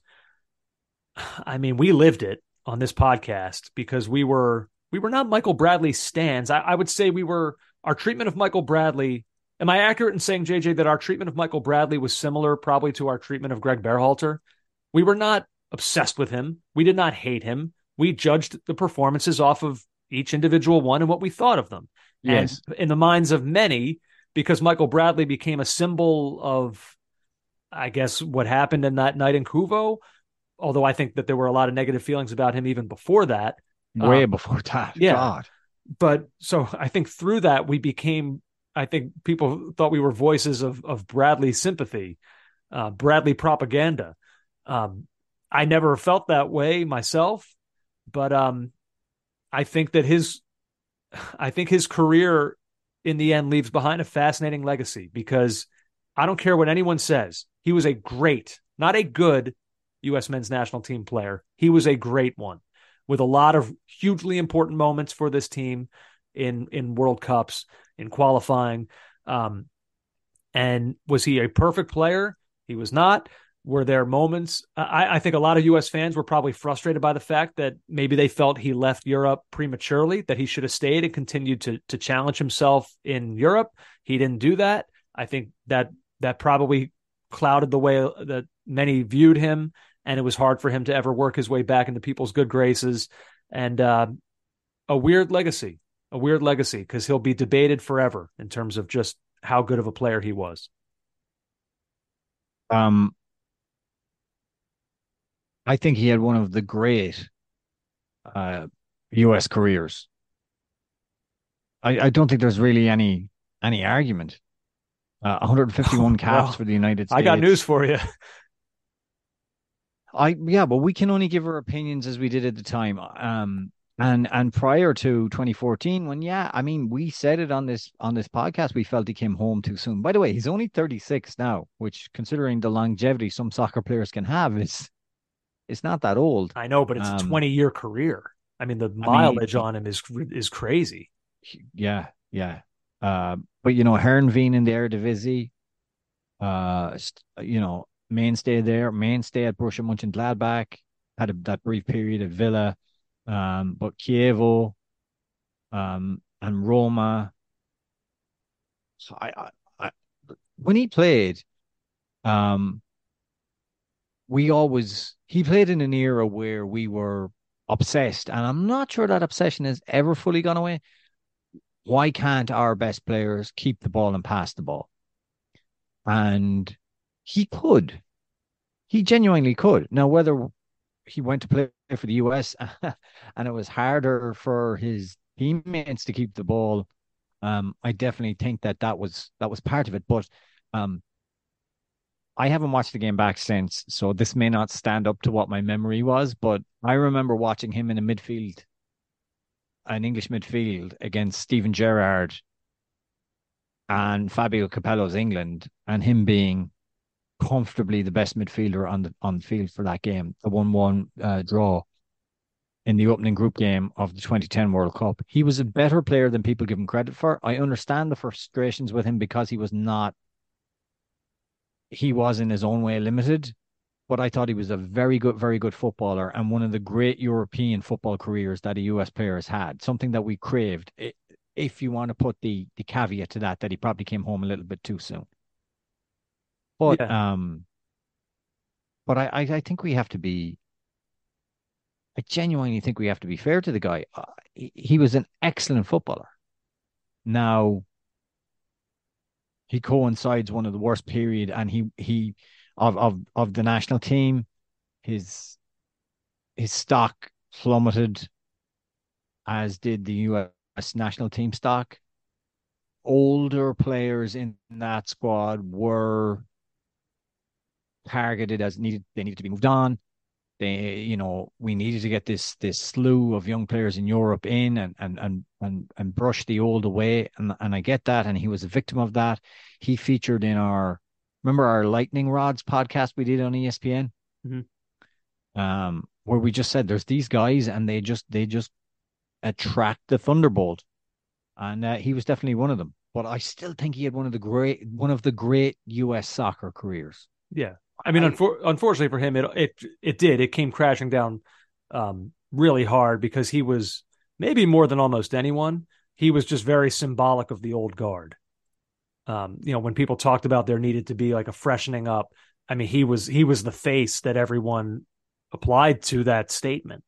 [SPEAKER 3] I mean, we lived it on this podcast because we were we were not Michael Bradley stands. I, I would say we were our treatment of Michael Bradley Am I accurate in saying, JJ, that our treatment of Michael Bradley was similar probably to our treatment of Greg Berhalter? We were not obsessed with him. We did not hate him. We judged the performances off of each individual one and what we thought of them.
[SPEAKER 4] Yes.
[SPEAKER 3] And in the minds of many, because Michael Bradley became a symbol of, I guess, what happened in that night in Couva, although I think that there were a lot of negative feelings about him even before that.
[SPEAKER 4] Way
[SPEAKER 3] Um,
[SPEAKER 4] before that.
[SPEAKER 3] yeah.
[SPEAKER 4] God.
[SPEAKER 3] but so I think through that we became I think people thought we were voices of of Bradley sympathy, uh, Bradley propaganda. Um, I never felt that way myself, but um, I think that his [sighs] I think his career in the end leaves behind a fascinating legacy because I don't care what anyone says. He was a great, not a good U.S. men's national team player. He was a great one with a lot of hugely important moments for this team in in World Cups, in qualifying. Um, and was he a perfect player? He was not. Were there moments? I, I think a lot of U.S. fans were probably frustrated by the fact that maybe they felt he left Europe prematurely, that he should have stayed and continued to to challenge himself in Europe. He didn't do that. I think that that probably clouded the way that many viewed him, and it was hard for him to ever work his way back into people's good graces. And uh, a weird legacy, a weird legacy, because he'll be debated forever in terms of just how good of a player he was.
[SPEAKER 4] Um, I think he had one of the great uh, U.S. careers. I, I don't think there's really any any argument. Uh, 151 [laughs] caps
[SPEAKER 3] Well,
[SPEAKER 4] for the United States.
[SPEAKER 3] I got news for you.
[SPEAKER 4] I yeah, but we can only give our opinions as we did at the time. Um, and and prior to 2014, when yeah, I mean, we said it on this on this podcast, we felt he came home too soon. By the way, he's only 36 now, which considering the longevity some soccer players can have, is it's not that old.
[SPEAKER 3] I know, but it's a
[SPEAKER 4] Um,
[SPEAKER 3] 20 year career. I mean, the mileage on him is is crazy.
[SPEAKER 4] Yeah, yeah. Uh, but you know, Heerenveen in the Eredivisie, uh, you know, mainstay there, mainstay at Borussia Mönchengladbach, had a, that brief period at Villa, um, but Chievo, um, and Roma. So I, I, I, when he played, um, we always he played in an era where we were obsessed, and I'm not sure that obsession has ever fully gone away why can't our best players keep the ball and pass the ball? And he could. He genuinely could. Now, whether he went to play for the US [laughs] and it was harder for his teammates to keep the ball, um, I definitely think that that was that was part of it. But um, I haven't watched the game back since, so this may not stand up to what my memory was. But I remember watching him in a midfield an English midfield against Steven Gerrard and Fabio Capello's England, and him being comfortably the best midfielder on the on the field for that game, the one-one uh, draw in the opening group game of the 2010 World Cup. He was a better player than people give him credit for. I understand the frustrations with him because he was not. He was in his own way limited, but I thought he was a very good, very good footballer and one of the great European football careers that a US player has had. Something that we craved. If you want to put the the caveat to that, that he probably came home a little bit too soon. But
[SPEAKER 3] Yeah.
[SPEAKER 4] um, but I, I I think we have to be. I genuinely think we have to be fair to the guy. Uh, he, he was an excellent footballer. Now he coincides one of the worst period, and he he of of of the national team, his his stock plummeted, as did the U.S. national team stock. Older players in that squad were targeted as needed. They needed to be moved on. They, you know, we needed to get this this slew of young players in Europe in and and and and and brush the old away. And and I get that. And he was a victim of that. He featured in our remember our lightning rods podcast we did on ESPN,
[SPEAKER 3] Mhm.
[SPEAKER 4] um, where we just said there's these guys and they just they just attract the thunderbolt, and uh, he was definitely one of them. But I still think he had one of the great one of the great U.S. soccer careers.
[SPEAKER 3] Yeah. I mean,
[SPEAKER 4] I-
[SPEAKER 3] unfor- unfortunately for him, it it it did. It came crashing down um, really hard because he was maybe more than almost anyone. He was just very symbolic of the old guard. Um, you know, when people talked about there needed to be like a freshening up, I mean, he was he was the face that everyone applied to that statement.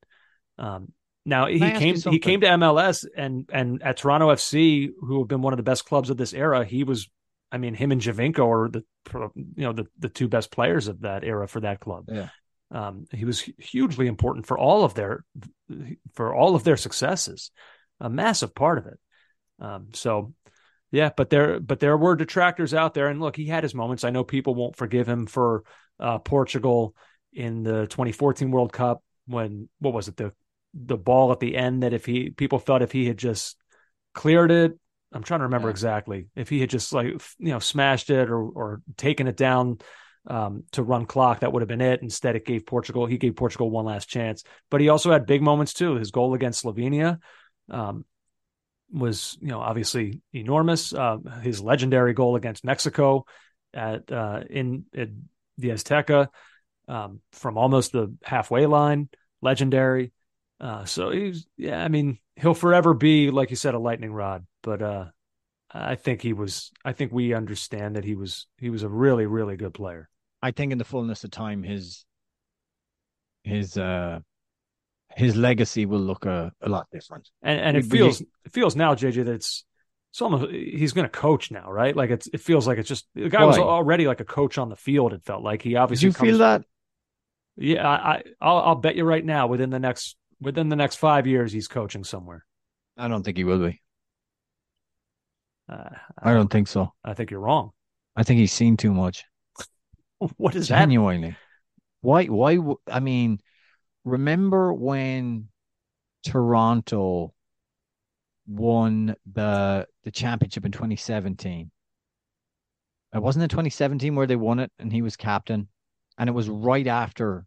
[SPEAKER 3] Um, now he came he came to MLS and and at Toronto FC, who have been one of the best clubs of this era, he was I mean, him and Giovinco are the you know the the two best players of that era for that club.
[SPEAKER 4] Yeah.
[SPEAKER 3] Um, he was hugely important for all of their for all of their successes, a massive part of it. Um, so, yeah, but there but there were detractors out there, and look, he had his moments. I know people won't forgive him for uh, Portugal in the 2014 World Cup when what was it the the ball at the end that if he people felt if he had just cleared it I'm trying to remember yeah. exactly if he had just like you know smashed it or or taken it down um, to run clock, that would have been it. Instead, it gave Portugal he gave Portugal one last chance. But he also had big moments too. His goal against Slovenia um, was you know obviously enormous. Uh, his legendary goal against Mexico at uh, in, in, the Azteca um, from almost the halfway line, legendary. Uh, so he's yeah, I mean he'll forever be like you said a lightning rod but uh, I think he was. I think we understand that he was. He was a really, really good player.
[SPEAKER 4] I think in the fullness of time, his his uh his legacy will look a, a lot different.
[SPEAKER 3] And and it feels it feels now, JJ, that it's it's almost he's going to coach now, right? Like it's it feels like it's just the guy Why? was already like a coach on the field. It felt like he obviously.
[SPEAKER 4] Did you comes, feel that?
[SPEAKER 3] Yeah, I, I I'll, I'll bet you right now within the next within the next five years he's coaching somewhere.
[SPEAKER 4] I don't think he will be. Uh, I, don't think so.
[SPEAKER 3] I think you're wrong.
[SPEAKER 4] I think he's seen too much. [laughs]
[SPEAKER 3] what is
[SPEAKER 4] genuinely? That? Why? Why? I mean, remember when Toronto won the the championship in 2017? It wasn't in 2017 where they won it, and he was captain, and it was right after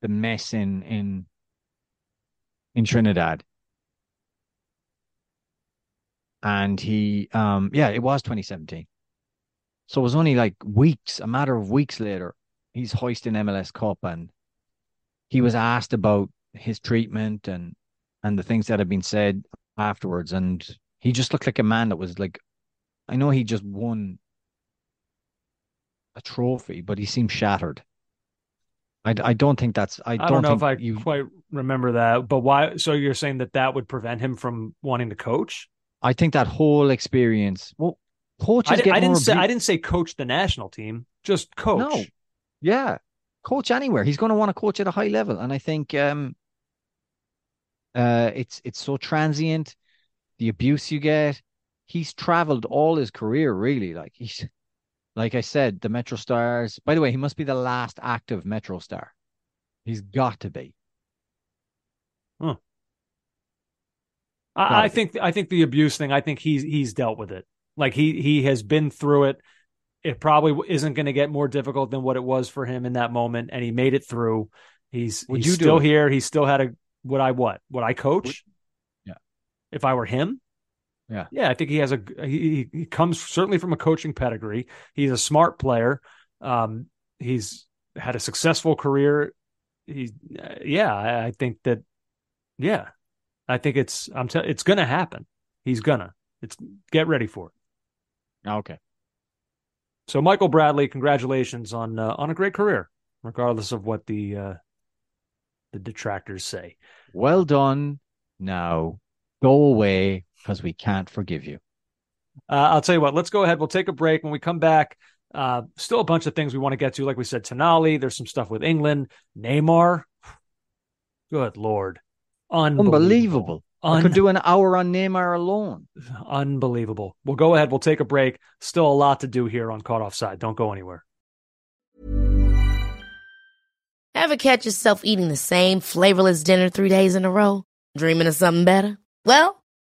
[SPEAKER 4] the mess in in in Trinidad. And he um yeah it was 2017 so it was only like weeks a matter of weeks later he's hoisting mls cup and he was asked about his treatment and and the things that had been said afterwards. And he just looked like a man that was like i know he just won a trophy but he seemed shattered I, I don't think that's I don't,
[SPEAKER 3] don't know
[SPEAKER 4] if
[SPEAKER 3] I
[SPEAKER 4] you...
[SPEAKER 3] quite remember that, but why? So you're saying that that would prevent him from wanting to coach?
[SPEAKER 4] I think that whole experience. Well, coach.
[SPEAKER 3] I, I didn't
[SPEAKER 4] say
[SPEAKER 3] I didn't say coach the national team, just coach.
[SPEAKER 4] No, yeah, coach anywhere. He's going to want to coach at a high level, and I think um, uh, it's it's so transient. The abuse you get. He's traveled all his career, really. Like he's, like I said, the MetroStars. By the way, he must be the last active Metro Star. He's got to be.
[SPEAKER 3] Huh. I, I think I think the abuse thing. I think he's he's dealt with it. Like he he has been through it. It probably isn't going to get more difficult than what it was for him in that moment, and he made it through. He's Would he's still here. He still had a would I what would I coach?
[SPEAKER 4] Yeah.
[SPEAKER 3] If I were him,
[SPEAKER 4] yeah,
[SPEAKER 3] yeah, I think he has a he, he comes certainly from a coaching pedigree. He's a smart player. Um, he's had a successful career. He, yeah, I, I think that, yeah, I think it's I'm t- it's gonna happen. He's gonna. It's get ready for it.
[SPEAKER 4] Okay.
[SPEAKER 3] So Michael Bradley, congratulations on uh, on a great career, regardless of what the uh, the detractors say.
[SPEAKER 4] Well done. Now go away because we can't forgive you.
[SPEAKER 3] Uh, I'll tell you what. Let's go ahead. We'll take a break. When we come back, uh, still a bunch of things we want to get to. Like we said, Tonali. There's some stuff with England. Neymar. Good lord. Unbelievable. Unbelievable.
[SPEAKER 4] Un- I could do an hour on Neymar alone.
[SPEAKER 3] Unbelievable. We'll go ahead. We'll take a break. Still a lot to do here on Caught Offside. Don't go anywhere.
[SPEAKER 5] Ever catch yourself eating the same flavorless dinner three days in a row? Dreaming of something better? Well,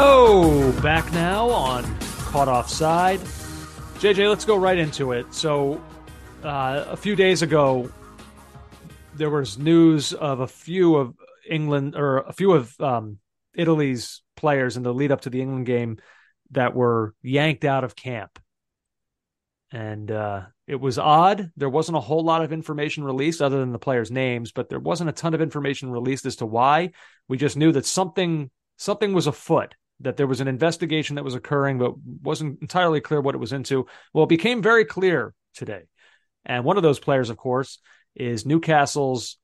[SPEAKER 3] Oh, back now on Caught Offside. JJ, let's go right into it. So, uh, a few days ago, there was news of a few of England or a few of um, Italy's players in the lead up to the England game that were yanked out of camp. And uh, it was odd. There wasn't a whole lot of information released other than the players' names, but there wasn't a ton of information released as to why. We just knew that something something was afoot, that there was an investigation that was occurring, but wasn't entirely clear what it was into. Well, it became very clear today. And one of those players, of course, is Newcastle's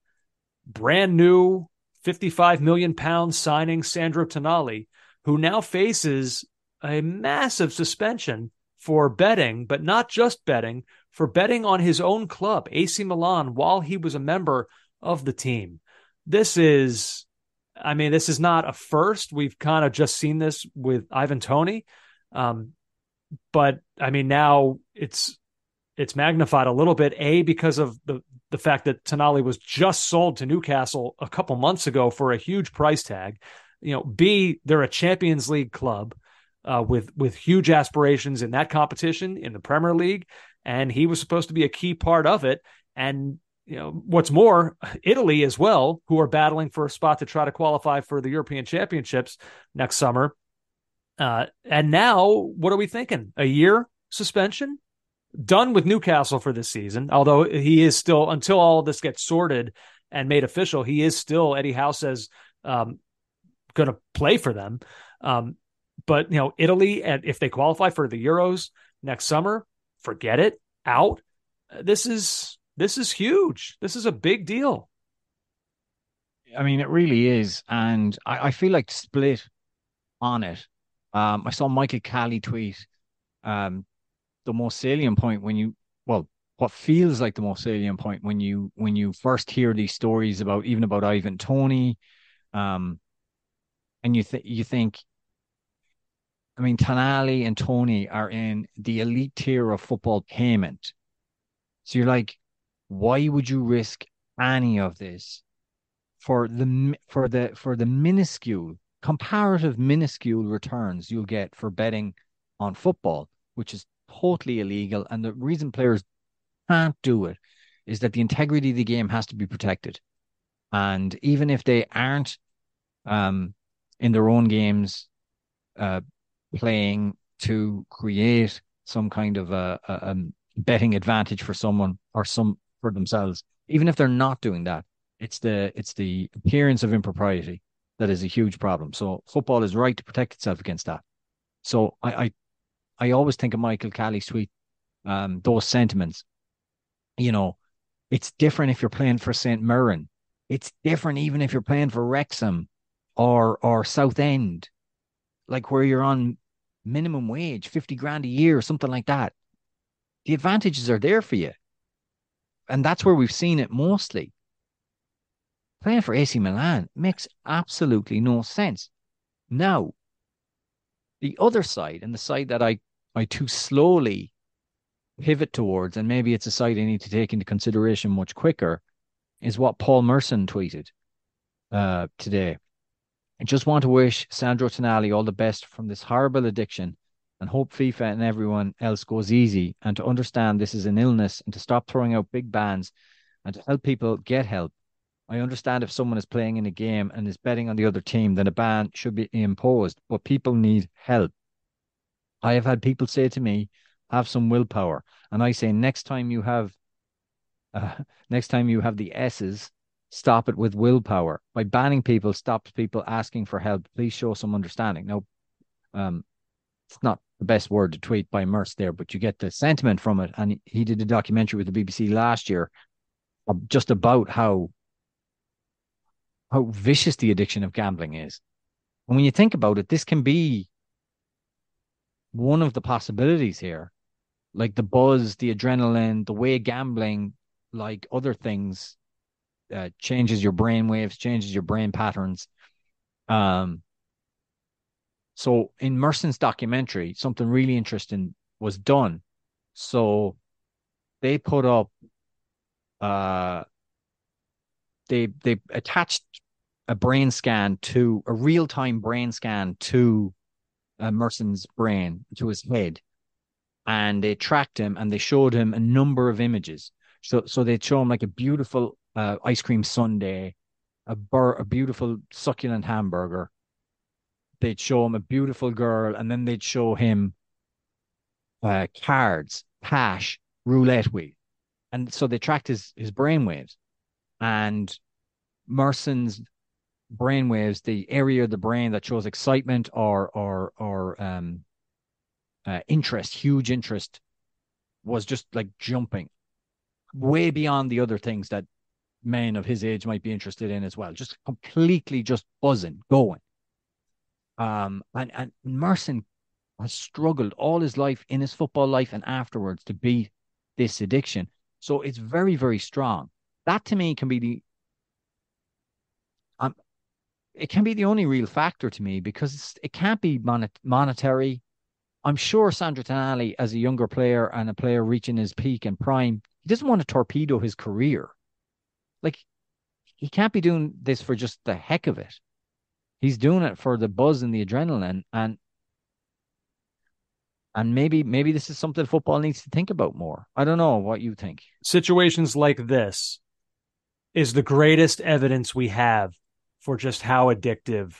[SPEAKER 3] brand new 55 million pound signing Sandro Tonali, who now faces a massive suspension for betting, but not just betting, for betting on his own club, AC Milan, while he was a member of the team. This is I mean, this is not a first. We've kind of just seen this with Ivan Toney. Um, but I mean, now it's it's magnified a little bit. A because of the the fact that Tonali was just sold to Newcastle a couple months ago for a huge price tag. You know, B they're a Champions League club uh, with with huge aspirations in that competition in the Premier League, and he was supposed to be a key part of it. And you know, what's more, Italy as well, who are battling for a spot to try to qualify for the European Championships next summer. Uh, and now, what are we thinking? A year suspension? Done with Newcastle for this season, although he is still, until all this gets sorted and made official, he is still, Eddie Howe says, um, going to play for them. Um, but, you know, Italy, and if they qualify for the Euros next summer, forget it, out. This is this is huge. This is a big deal.
[SPEAKER 4] I mean, it really is. And I, I feel like split on it. Um, I saw Michael Cali tweet um, the most salient point when you, well, what feels like the most salient point when you when you first hear these stories about even about Ivan Toney, um, and you think you think, I mean, Tonali and Toney are in the elite tier of football payment. So you're like, why would you risk any of this for the for the for the minuscule comparative minuscule returns you'll get for betting on football which is totally illegal and the reason players can't do it is that the integrity of the game has to be protected. And even if they aren't um, in their own games uh, playing to create some kind of a, a, a betting advantage for someone or some for themselves, even if they're not doing that. It's the it's the appearance of impropriety that is a huge problem. So football is right to protect itself against that. So I I, I always think of Michael Cali's tweet, um, those sentiments. You know, it's different if you're playing for St. Mirren. It's different even if you're playing for Wrexham or or Southend, like where you're on minimum wage, 50 grand a year, or something like that. The advantages are there for you and that's where we've seen it mostly. Playing for AC Milan makes absolutely no sense. Now, the other side, and the side that I, I too slowly pivot towards, and maybe it's a side I need to take into consideration much quicker, is what Paul Merson tweeted uh, today. I just want to wish Sandro Tonali all the best from this horrible addiction and hope FIFA and everyone else goes easy and to understand this is an illness and to stop throwing out big bans and to help people get help. I understand if someone is playing in a game and is betting on the other team, then a ban should be imposed, but people need help. I have had people say to me, have some willpower. And I say, next time you have, [laughs] uh, next time you have the S's, stop it with willpower. By banning people stops people asking for help. Please show some understanding. Now, um, it's not the best word to tweet by Merse there, but you get the sentiment from it. And he did a documentary with the BBC last year just about how how vicious the addiction of gambling is. And when you think about it, this can be one of the possibilities here, like the buzz, the adrenaline, the way gambling, like other things, uh, changes your brain waves, changes your brain patterns. Um, so in Merson's documentary, something really interesting was done. So they put up, uh, they they attached a brain scan to a real time brain scan to uh, Merson's brain to his head, and they tracked him and they showed him a number of images. So so they'd show him like a beautiful uh, ice cream sundae, a bur- a beautiful succulent hamburger. They'd show him a beautiful girl, and then they'd show him uh, cards, cash, roulette wheel, and so they tracked his his brain waves, and Merson's brain waves, the area of the brain that shows excitement or or or um uh, interest, huge interest, was just like jumping way beyond the other things that men of his age might be interested in as well. Just completely just buzzing, going. Um, and and Merson has struggled all his life in his football life and afterwards to beat this addiction. So it's very very strong. That to me can be the um, it can be the only real factor to me because it can't be mon- monetary. I'm sure Sandro Tonali, as a younger player and a player reaching his peak and prime, he doesn't want to torpedo his career. Like he can't be doing this for just the heck of it. He's doing it for the buzz and the adrenaline and and maybe maybe this is something football needs to think about more. I don't know what you think.
[SPEAKER 3] Situations like this is the greatest evidence we have for just how addictive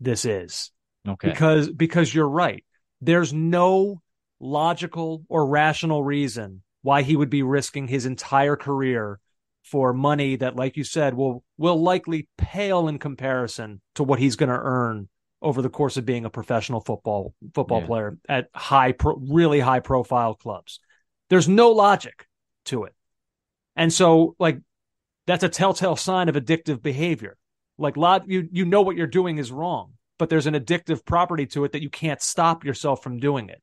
[SPEAKER 3] this is.
[SPEAKER 4] Okay.
[SPEAKER 3] Because because you're right. There's no logical or rational reason why he would be risking his entire career for money that like you said will will likely pale in comparison to what he's going to earn over the course of being a professional football football yeah. player at high pro, really high profile clubs. There's no logic to it. And so like that's a telltale sign of addictive behavior. Like lot you you know what you're doing is wrong, but there's an addictive property to it that you can't stop yourself from doing it.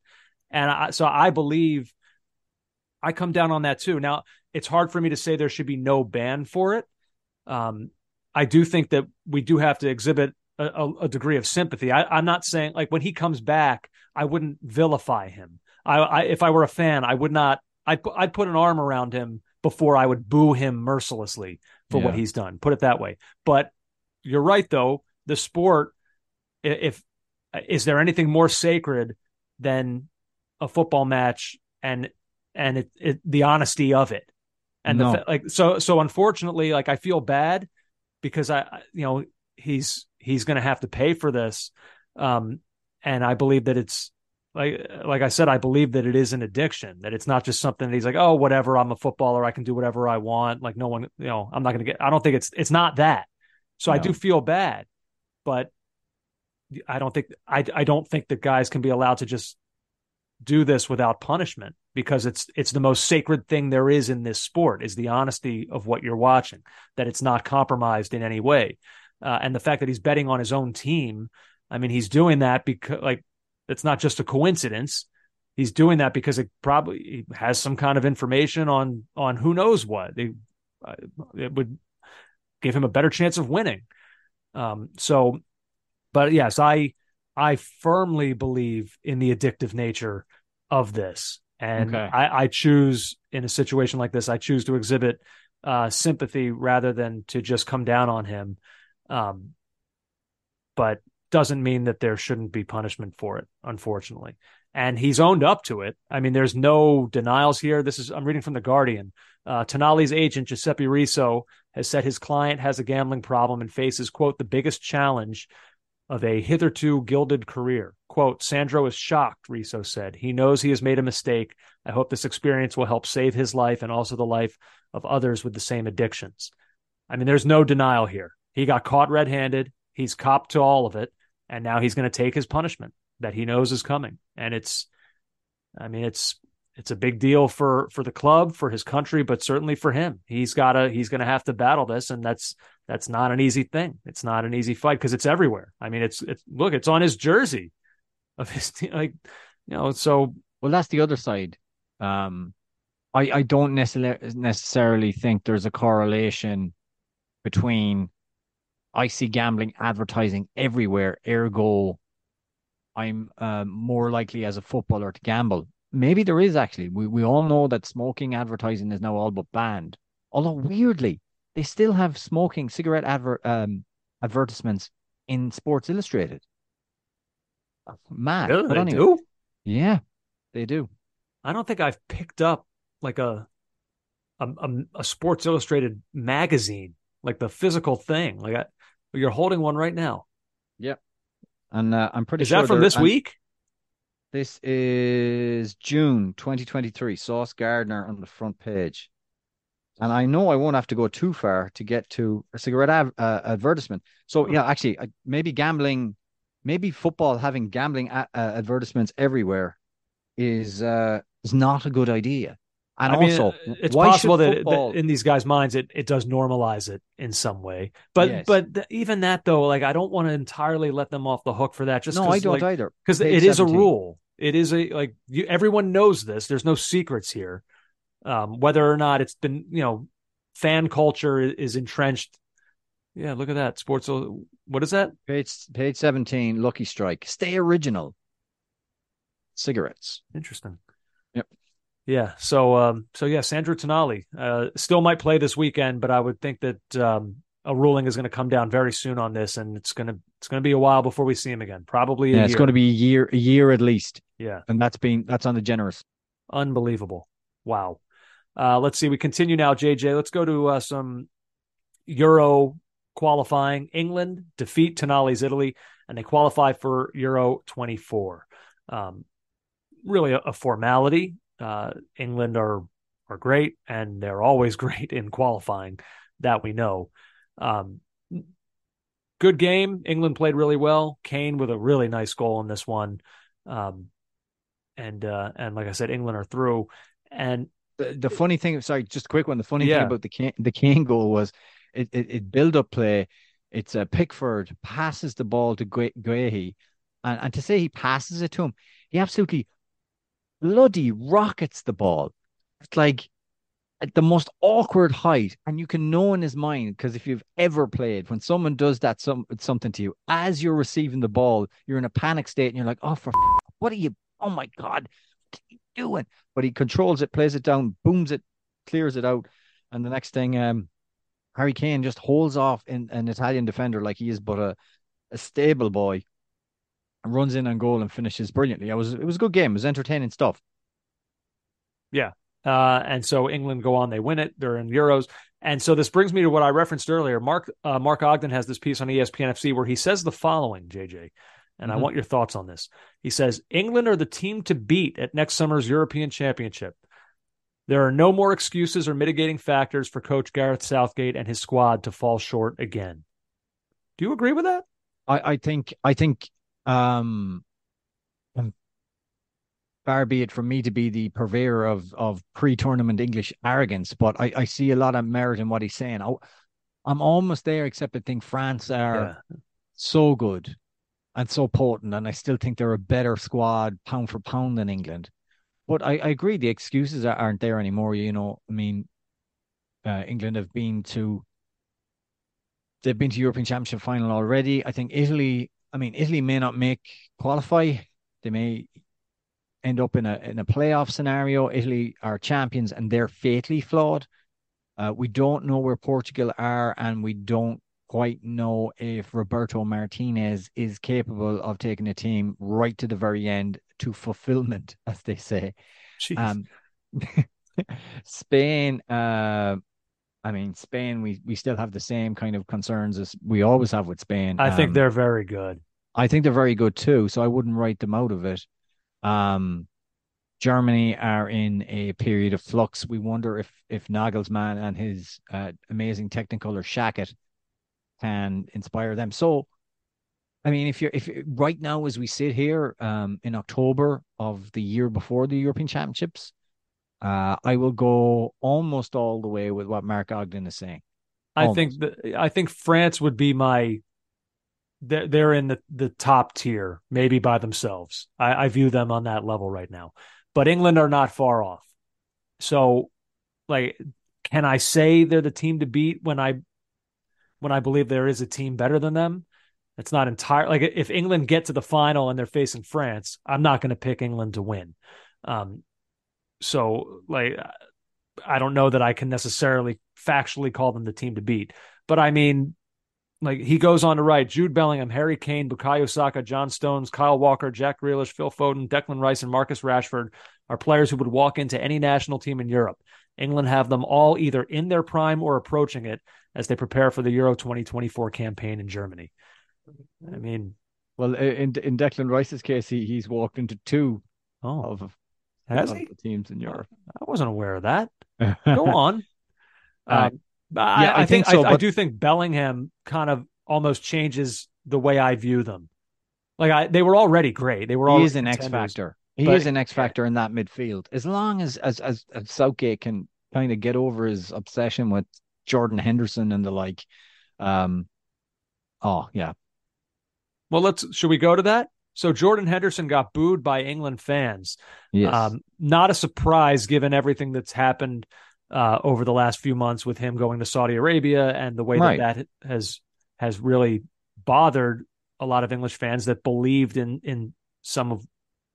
[SPEAKER 3] And I, so I believe I come down on that too. Now it's hard for me to say there should be no ban for it. Um, I do think that we do have to exhibit a, a, degree of sympathy. I, am not saying like when he comes back, I wouldn't vilify him. I, I if I were a fan, I would not. I'd I'd put an arm around him before I would boo him mercilessly for yeah. what he's done. Put it that way. But you're right though. The sport, if is there anything more sacred than a football match and and it, it the honesty of it and no. the like so so unfortunately like I feel bad because I you know he's he's going to have to pay for this um and I believe that it's like like I said I believe that it is an addiction that it's not just something that he's like oh whatever I'm a footballer I can do whatever I want like no one you know I'm not going to get I don't think it's it's not that so no. I do feel bad, but I don't think I I don't think that guys can be allowed to just do this without punishment because it's it's the most sacred thing there is in this sport is the honesty of what you're watching that it's not compromised in any way. Uh, and the fact that he's betting on his own team i mean he's doing that because like it's not just a coincidence. He's doing that because it probably has some kind of information on on who knows what. They, uh, it would give him a better chance of winning. Um, so, but yes, I I firmly believe in the addictive nature of this, and okay. I, I, choose in a situation like this, I choose to exhibit uh, sympathy rather than to just come down on him. Um, but doesn't mean that there shouldn't be punishment for it, unfortunately. And he's owned up to it. I mean, there's no denials here. This is I'm reading from the Guardian. Uh, Tonali's agent Giuseppe Riso has said his client has a gambling problem and faces, quote, the biggest challenge of a hitherto gilded career. Quote, Sandro is shocked, Riso said. He knows he has made a mistake. I hope this experience will help save his life and also the life of others with the same addictions. I mean, there's no denial here. He got caught red handed. He's copped to all of it. And now he's going to take his punishment that he knows is coming. And it's, I mean, it's it's a big deal for for the club, for his country, but certainly for him. He's got to he's going to have to battle this, and that's that's not an easy thing. It's not an easy fight because it's everywhere. I mean, it's it's look, it's on his jersey [laughs] of his team. Like You know, so
[SPEAKER 4] Well, that's the other side. Um, I I don't necessarily necessarily think there's a correlation between I see gambling advertising everywhere, ergo I'm uh, more likely as a footballer to gamble. Maybe there is actually. We we all know that smoking advertising is now all but banned. Although weirdly, they still have smoking cigarette advert um, advertisements in Sports Illustrated. Mad.
[SPEAKER 3] Really?
[SPEAKER 4] But
[SPEAKER 3] They
[SPEAKER 4] anyway,
[SPEAKER 3] do?
[SPEAKER 4] Yeah, they do.
[SPEAKER 3] I don't think I've picked up like a a, a, a Sports Illustrated magazine, like the physical thing. Like I, you're holding one right now.
[SPEAKER 4] Yeah, and uh, I'm pretty
[SPEAKER 3] Is
[SPEAKER 4] sure
[SPEAKER 3] that from this week?
[SPEAKER 4] This is June 2023. Sauce Gardner on the front page. And I know I won't have to go too far to get to a cigarette av- uh, advertisement. So, yeah, actually, uh, maybe gambling, maybe football having gambling a- uh, advertisements everywhere is uh, is not a good idea. And
[SPEAKER 3] I mean,
[SPEAKER 4] also,
[SPEAKER 3] it's
[SPEAKER 4] why
[SPEAKER 3] possible that,
[SPEAKER 4] football-
[SPEAKER 3] that in these guys' minds it, it does normalize it in some way. But
[SPEAKER 4] Yes.
[SPEAKER 3] but even that though, like I don't want to entirely let them off the hook for that. Just
[SPEAKER 4] no, I don't
[SPEAKER 3] like,
[SPEAKER 4] either.
[SPEAKER 3] because it is a rule. It is a like you, everyone knows this. There's no secrets here. Um, whether or not it's been you know, fan culture is, is entrenched. Yeah, look at that. Sports. What is that?
[SPEAKER 4] Page page 17, Lucky Strike. Stay original. Cigarettes.
[SPEAKER 3] Interesting.
[SPEAKER 4] Yep.
[SPEAKER 3] Yeah. So um so yeah, Sandro Tonali uh still might play this weekend, but I would think that um a ruling is going to come down very soon on this and it's going to it's going to be a while before we see him again. Probably a
[SPEAKER 4] Yeah, it's
[SPEAKER 3] year.
[SPEAKER 4] going to be a year, a year at least.
[SPEAKER 3] Yeah.
[SPEAKER 4] And that's been that's on the generous.
[SPEAKER 3] Unbelievable. Wow. Uh let's see. We continue now, JJ. Let's go to uh, some Euro qualifying. England defeat Tonali's Italy and they qualify for Euro 24. Um really a, a formality. Uh, England are are great, and they're always [laughs] great in qualifying. That we know. Um, good game. England played really well. Kane with a really nice goal in this one. Um, and uh, and like I said, England are through. And
[SPEAKER 4] The, the funny thing, sorry, just a quick one. The funny
[SPEAKER 3] Yeah.
[SPEAKER 4] thing about the Kane, the Kane goal was it it, it build up play. It's a Pickford passes the ball to Gue- Guehi, and and to say he passes it to him, he absolutely bloody rockets the ball. It's like the most awkward height, and you can know in his mind because if you've ever played, when someone does that some something to you, as you're receiving the ball, you're in a panic state, and you're like, "Oh, for f- what are you? Oh my god, what are you doing?" But he controls it, plays it down, booms it, clears it out, and the next thing, um, Harry Kane just holds off in an Italian defender like he is but a a stable boy, runs in on goal and finishes brilliantly. I was it was a good game. It was entertaining stuff.
[SPEAKER 3] Uh, and so England go on, they win it. They're in Euros. And so this brings me to what I referenced earlier. Mark uh, Mark Ogden has this piece on E ESPN FC where he says the following, JJ, and I
[SPEAKER 4] Mhm.
[SPEAKER 3] want your thoughts on this. He says England are the team to beat at next summer's European Championship. There are no more excuses or mitigating factors for Coach Gareth Southgate and his squad to fall short again. Do you agree with that?
[SPEAKER 4] I, I think I think um, far be it from me to be the purveyor of of pre-tournament English arrogance, but I, I see a lot of merit in what he's saying. I, I'm almost there, except I think France are so good and so potent, and I still think they're a better squad pound for pound than England. But I, I agree the excuses are- aren't there anymore. You know, I mean, uh, England have been to they've been to European Championship final already. I think Italy. I mean, Italy may not make qualify. They may end up in a in a playoff scenario. Italy are champions, and they're fatally flawed. Uh, we don't know where Portugal are, and we don't quite know if Roberto Martinez is capable of taking a team right to the very end to fulfillment, [laughs] as they say. Um, [laughs] Spain, uh, I mean, Spain, we, we still have the same kind of concerns as we always have with Spain.
[SPEAKER 3] I think
[SPEAKER 4] Um,
[SPEAKER 3] they're very good.
[SPEAKER 4] I think they're very good too, so I wouldn't write them out of it. Um, Germany are in a period of flux. We wonder if if Nagelsmann and his uh, amazing technicolor shacket can inspire them. So, I mean, if you're if right now as we sit here, um, in October of the year before the European Championships, uh, I will go almost all the way with what Mark Ogden is saying.
[SPEAKER 3] I think that I think France would be my they're, they're in the, the top tier, maybe by themselves. I, I view them on that level right now. But England are not far off. So, like, can I say they're the team to beat when I when I believe there is a team better than them? It's not entire like if England get to the final and they're facing France, I'm not going to pick England to win. Um, so like I don't know that I can necessarily factually call them the team to beat, but I mean like he goes on to write Jude Bellingham, Harry Kane, Bukayo Saka, John Stones, Kyle Walker, Jack Grealish, Phil Foden, Declan Rice, and Marcus Rashford are players who would walk into any national team in Europe. England have them all either in their prime or approaching it as they prepare for the Euro 2024 campaign in Germany. I mean,
[SPEAKER 4] well, in in Declan Rice's case, he he's walked into two
[SPEAKER 3] oh,
[SPEAKER 4] of,
[SPEAKER 3] has
[SPEAKER 4] of
[SPEAKER 3] he?
[SPEAKER 4] the teams in Europe.
[SPEAKER 3] I wasn't aware of that. [laughs] Go on.
[SPEAKER 4] Uh,
[SPEAKER 3] Um, I,
[SPEAKER 4] yeah,
[SPEAKER 3] I,
[SPEAKER 4] I
[SPEAKER 3] think,
[SPEAKER 4] think so,
[SPEAKER 3] I, I do think Bellingham kind of almost changes the way I view them. Like I, they were already great. They were
[SPEAKER 4] he
[SPEAKER 3] all
[SPEAKER 4] is an X factor. He
[SPEAKER 3] But-
[SPEAKER 4] is an X factor in that midfield. As long as as as, as Southgate can kind of get over his obsession with Jordan Henderson and the like. Um, oh yeah,
[SPEAKER 3] Well, let's. Should we go to that? So Jordan Henderson got booed by England fans.
[SPEAKER 4] yes,
[SPEAKER 3] Um, not a surprise given everything that's happened uh, over the last few months with him going to Saudi Arabia and the way
[SPEAKER 4] Right.
[SPEAKER 3] that that has has really bothered a lot of English fans that believed in in some of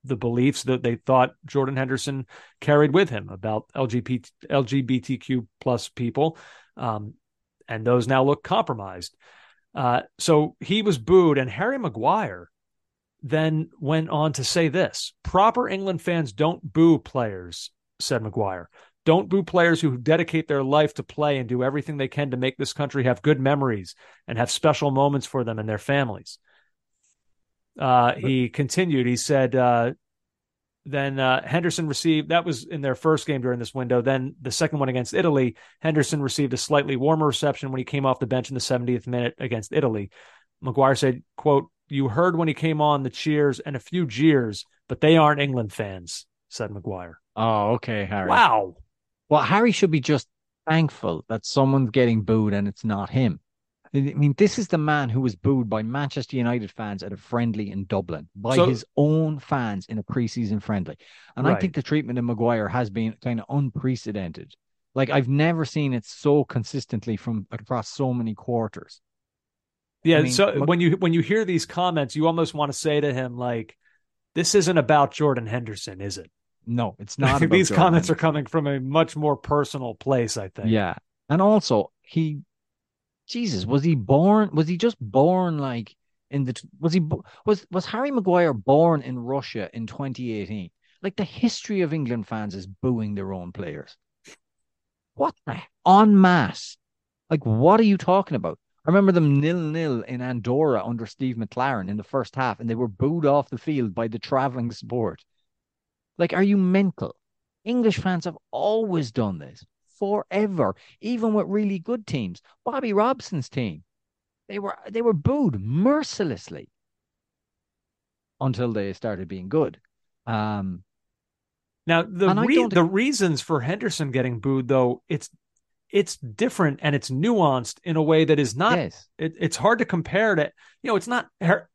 [SPEAKER 3] the beliefs that they thought Jordan Henderson carried with him about LGBT LGBTQ plus people, um, and those now look compromised. Uh, so he was booed, and Harry Maguire then went on to say this proper England fans don't boo players, said Maguire. Don't boo players who dedicate their life to play and do everything they can to make this country have good memories and have special moments for them and their families. Uh, he continued, he said, uh, then uh, Henderson received that was in their first game during this window. Then the second one against Italy, Henderson received a slightly warmer reception when he came off the bench in the 70th minute against Italy. Maguire said, quote, you heard when he came on the cheers and a few jeers, but they aren't England fans, said Maguire.
[SPEAKER 4] oh okay, Harry.
[SPEAKER 3] Wow.
[SPEAKER 4] Well, Harry should be just thankful that someone's getting booed and it's not him. I mean, this is the man who was booed by Manchester United fans at a friendly in Dublin by
[SPEAKER 3] So-
[SPEAKER 4] his own fans in a preseason friendly. And I think the treatment of Maguire has been kind of unprecedented. Like I've never seen it so consistently from across so many quarters.
[SPEAKER 3] Yeah.
[SPEAKER 4] I mean,
[SPEAKER 3] so when you when you hear these comments, you almost want to say to him, like, this isn't about Jordan Henderson, is it?
[SPEAKER 4] No, it's [laughs] not.
[SPEAKER 3] these comments are coming from a much more personal place, I think.
[SPEAKER 4] Yeah. And also, he, Jesus, was he born? Was he just born like in the, was he, was, was Harry Maguire born in Russia in 2018? Like the history of England fans is booing their own players. What the, en masse? Like, what are you talking about? I remember them nil nil in Andorra under Steve McClaren in the first half, and they were booed off the field by the traveling sport. Like, are you mental? English fans have always done this forever, even with really good teams. Bobby Robson's team, they were they were booed mercilessly until they started being good. Um,
[SPEAKER 3] Now the re- the reasons for Henderson getting booed, though, it's it's different and it's nuanced in a way that is not.
[SPEAKER 4] yes,
[SPEAKER 3] It, it's hard to compare to. You know, it's not. Har-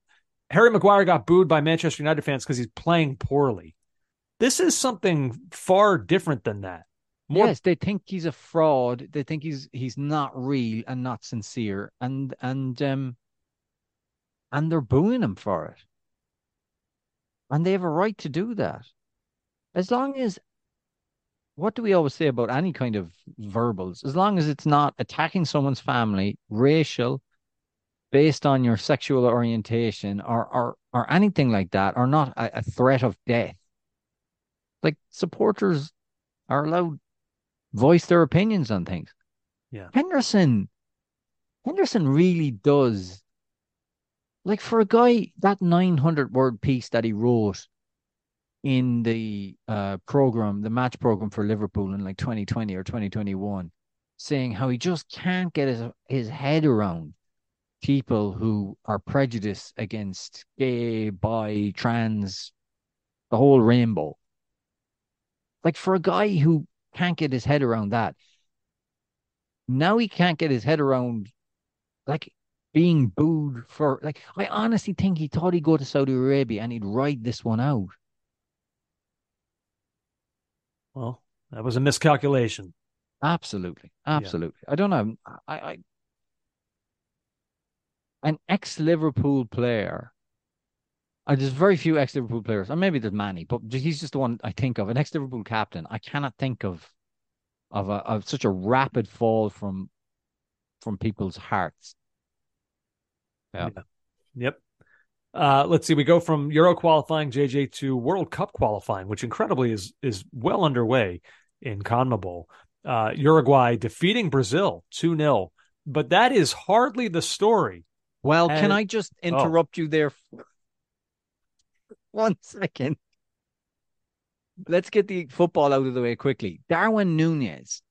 [SPEAKER 3] Harry Maguire got booed by Manchester United fans because he's playing poorly. This is something far different than that. More
[SPEAKER 4] yes, they think he's a fraud. They think he's he's not real and not sincere, and and um, and they're booing him for it, and they have a right to do that, as long as. What do we always say about any kind of verbals? As long as it's not attacking someone's family, racial, based on your sexual orientation, or or or anything like that, or not a, a threat of death. Like supporters are allowed voice their opinions on things.
[SPEAKER 3] Yeah.
[SPEAKER 4] Henderson, Henderson really does. Like for a guy, that 900 word piece that he wrote in the uh, program, the match program for Liverpool in like 2020 or 2021, saying how he just can't get his, his head around people who are prejudiced against gay, bi, trans, the whole rainbow. Like for a guy who can't get his head around that, now he can't get his head around like being booed for like I honestly think he thought he'd go to Saudi Arabia and he'd ride this one out.
[SPEAKER 3] Well, that was a miscalculation.
[SPEAKER 4] Absolutely, absolutely. Yeah. I don't know. I, I an ex Liverpool player. Uh, there's very few ex Liverpool players, or maybe there's many, but he's just the one I think of. An ex Liverpool captain. I cannot think of of a, of such a rapid fall from from people's hearts.
[SPEAKER 3] Yeah. yeah. Yep. Uh, let's see. We go from Euro qualifying, JJ, to World Cup qualifying, which incredibly is is well underway in CONMEBOL. Uh, Uruguay defeating Brazil 2 0. But that is hardly the story.
[SPEAKER 4] Well, and, can I just oh. interrupt oh. you there? [laughs] One second. Let's get the football out of the way quickly. Darwin Nunez,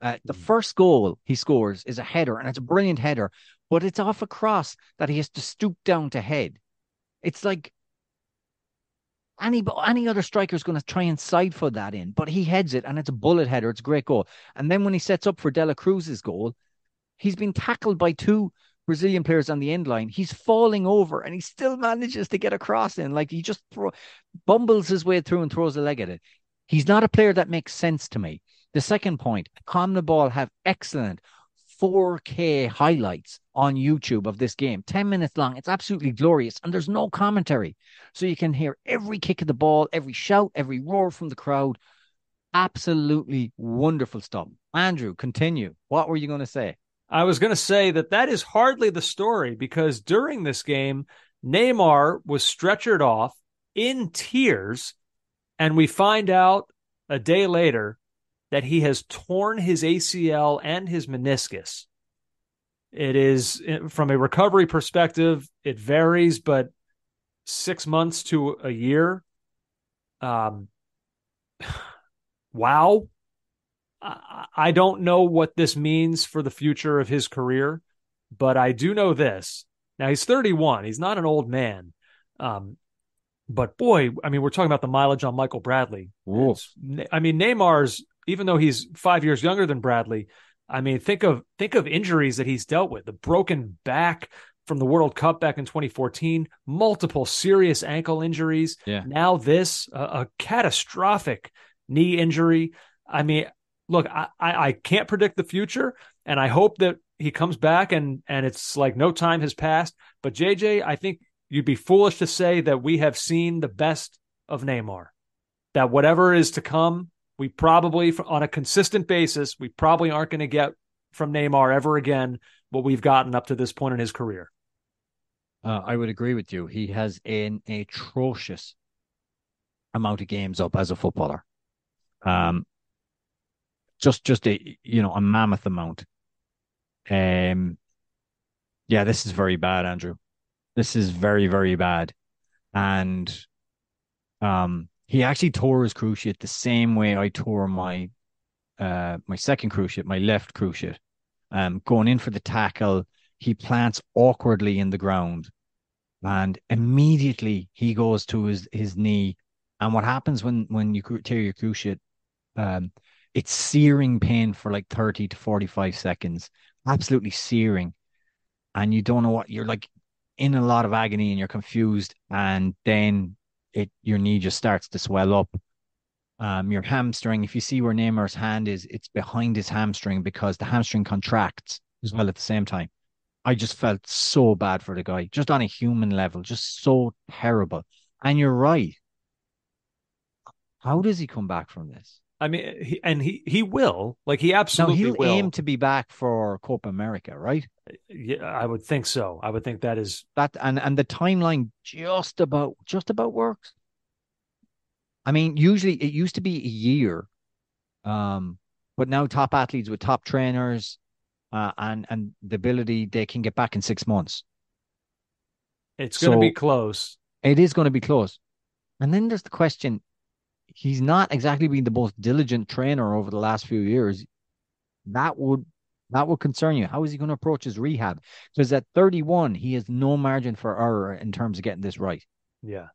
[SPEAKER 4] uh, the hmm. first goal he scores is a header, and it's a brilliant header, but it's off a cross that he has to stoop down to head. It's like any any other striker is going to try and side for that in, but he heads it, and it's a bullet header. It's a great goal. And then when he sets up for De la Cruz's goal, he's been tackled by two Brazilian players on the end line. He's falling over, and he still manages to get across in. Like he just throw, bumbles his way through and throws a leg at it. He's not a player that makes sense to me. The second point, CONMEBOL have excellent 4K highlights on YouTube of this game, 10 minutes long. It's absolutely glorious. And there's no commentary. So you can hear every kick of the ball, every shout, every roar from the crowd. Absolutely wonderful stuff. Andrew, continue. What were you going to say?
[SPEAKER 3] I was going to say that that is hardly the story because during this game, Neymar was stretchered off in tears. And we find out a day later that he has torn his ACL and his meniscus. It is from a recovery perspective, it varies, but six months to a year. Um, [sighs] wow. I, don't know what this means for the future of his career, but I do know this. Now he's 31. He's not an old man. Um, but boy, I mean, we're talking about the mileage on Michael Bradley. I mean, Neymar's even though he's five years younger than Bradley. I mean, think of think of injuries that he's dealt with: the broken back from the World Cup back in 2014, multiple serious ankle injuries.
[SPEAKER 4] Yeah.
[SPEAKER 3] Now this, a, a catastrophic knee injury. I mean, look, I, I can't predict the future, and I hope that he comes back and and it's like no time has passed. But JJ, I think you'd be foolish to say that we have seen the best of Neymar. That whatever is to come we probably, on a consistent basis, we probably aren't going to get from Neymar ever again what we've gotten up to this point in his career.
[SPEAKER 4] Uh, I would agree with you. He has an atrocious amount of games up as a footballer. Um, just just a you know a mammoth amount. Um, yeah, this is very bad, Andrew. This is very very bad, and um, he actually tore his cruciate the same way I tore my uh my second cruciate, my left cruciate. Um, going in for the tackle, he plants awkwardly in the ground, and immediately he goes to his his knee. And what happens when when you tear your cruciate? Um, it's searing pain for like thirty to forty five seconds, absolutely searing, and you don't know what you're like in a lot of agony and you're confused, and then it your knee just starts to swell up. Um, your hamstring, if you see where Neymar's hand is, it's behind his hamstring because the hamstring contracts as well at the same time. I just felt so bad for the guy, just on a human level, just so terrible. And you're right. How does he come back from this?
[SPEAKER 3] I mean, he, and he he will like he absolutely
[SPEAKER 4] now, he'll
[SPEAKER 3] will.
[SPEAKER 4] aim to be back for Copa America, right?
[SPEAKER 3] Yeah, I would think so. I would think that is
[SPEAKER 4] that, and and the timeline just about just about works. I mean, usually it used to be a year, um, but now top athletes with top trainers, uh, and and the ability they can get back in six months.
[SPEAKER 3] It's going to so be close.
[SPEAKER 4] It is going to be close, and then there's the question: he's not exactly been the most diligent trainer over the last few years. That would that would concern you. How is he going to approach his rehab? Because at 31, he has no margin for error in terms of getting this right.
[SPEAKER 3] Yeah.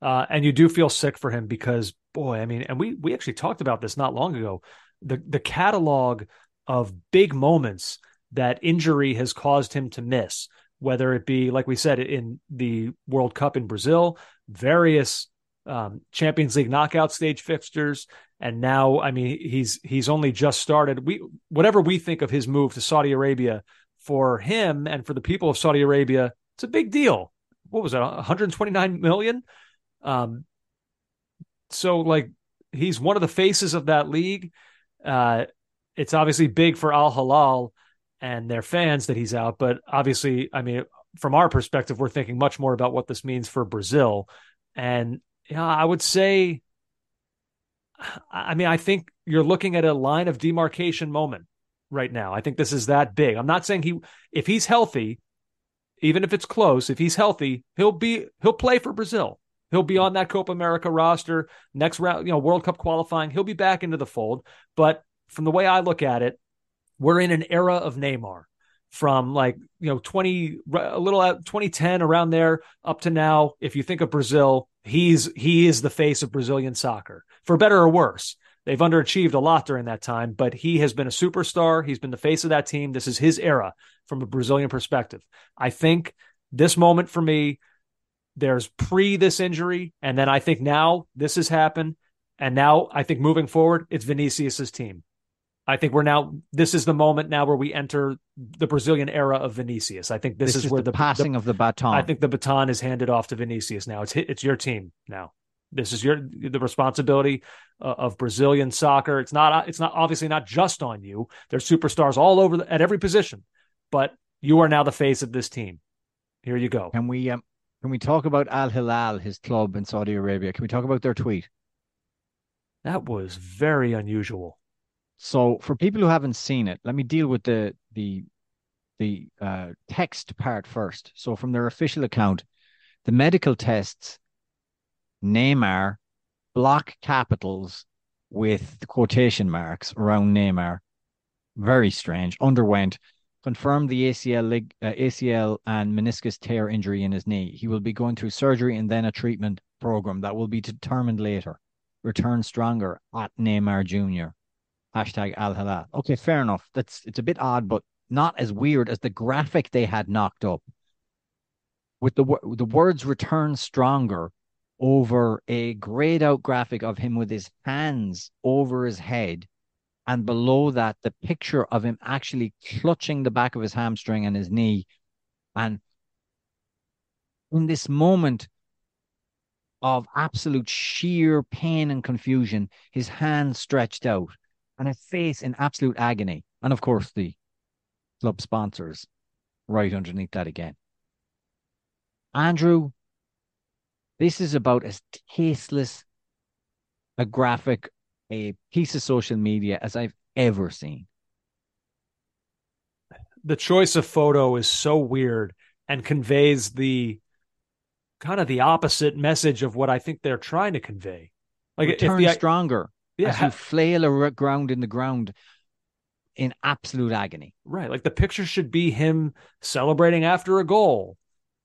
[SPEAKER 3] Uh, and you do feel sick for him because, boy, I mean, and we we actually talked about this not long ago. The the catalog of big moments that injury has caused him to miss, whether it be, like we said, in the World Cup in Brazil, various um, Champions League knockout stage fixtures, and now, I mean, he's he's only just started. We whatever we think of his move to Saudi Arabia for him and for the people of Saudi Arabia, it's a big deal. What was it, 129 million? Um, so like he's one of the faces of that league. Uh, it's obviously big for Al Hilal and their fans that he's out, but obviously, I mean, from our perspective, we're thinking much more about what this means for Brazil. And yeah, I would say, I mean, I think you're looking at a line of demarcation moment right now. I think this is that big. I'm not saying he, if he's healthy, even if it's close, if he's healthy, he'll be he'll play for Brazil. He'll be on that Copa America roster next round, you know, World Cup qualifying. He'll be back into the fold. But from the way I look at it, we're in an era of Neymar from like, you know, 20, a little out 2010 around there up to now. If you think of Brazil, he's, he is the face of Brazilian soccer for better or worse. They've underachieved a lot during that time, but he has been a superstar. He's been the face of that team. This is his era from a Brazilian perspective. I think this moment for me, there's pre this injury, and then I think now this has happened. And now I think moving forward, it's Vinicius's team. I think we're now this is the moment now where we enter the Brazilian era of Vinicius. I think this,
[SPEAKER 4] this
[SPEAKER 3] is,
[SPEAKER 4] is
[SPEAKER 3] where
[SPEAKER 4] the,
[SPEAKER 3] the
[SPEAKER 4] passing
[SPEAKER 3] the,
[SPEAKER 4] of the baton.
[SPEAKER 3] I think the baton is handed off to Vinicius now. It's it's your team now. This is your the responsibility uh, of Brazilian soccer. It's not it's not obviously not just on you. There's superstars all over the, at every position, but you are now the face of this team. Here you go.
[SPEAKER 4] Can we um, can we talk about Al Hilal, his club in Saudi Arabia? Can we talk about their tweet?
[SPEAKER 3] That was very unusual.
[SPEAKER 4] So, for people who haven't seen it, let me deal with the the the uh, text part first. So, from their official account, the medical tests Neymar, block capitals with quotation marks around Neymar. Very strange. Underwent, confirmed the ACL, lig, uh, ACL and meniscus tear injury in his knee. He will be going through surgery and then a treatment program that will be determined later. Return stronger at Neymar Jr. Hashtag Al Hilal. Okay, fair enough. That's it's a bit odd, but not as weird as the graphic they had knocked up. With the the words "return stronger" over a grayed out graphic of him with his hands over his head. And below that, the picture of him actually clutching the back of his hamstring and his knee. And in this moment of absolute sheer pain and confusion, his hands stretched out and his face in absolute agony. And of course, the club sponsors right underneath that again. Andrew, this is about as tasteless a graphic, a piece of social media as I've ever seen.
[SPEAKER 3] The choice of photo is so weird and conveys the kind of the opposite message of what I think they're trying to convey.
[SPEAKER 4] Like Return if the, stronger yeah, as you flail around in the ground in absolute agony.
[SPEAKER 3] Right. Like the picture should be him celebrating after a goal.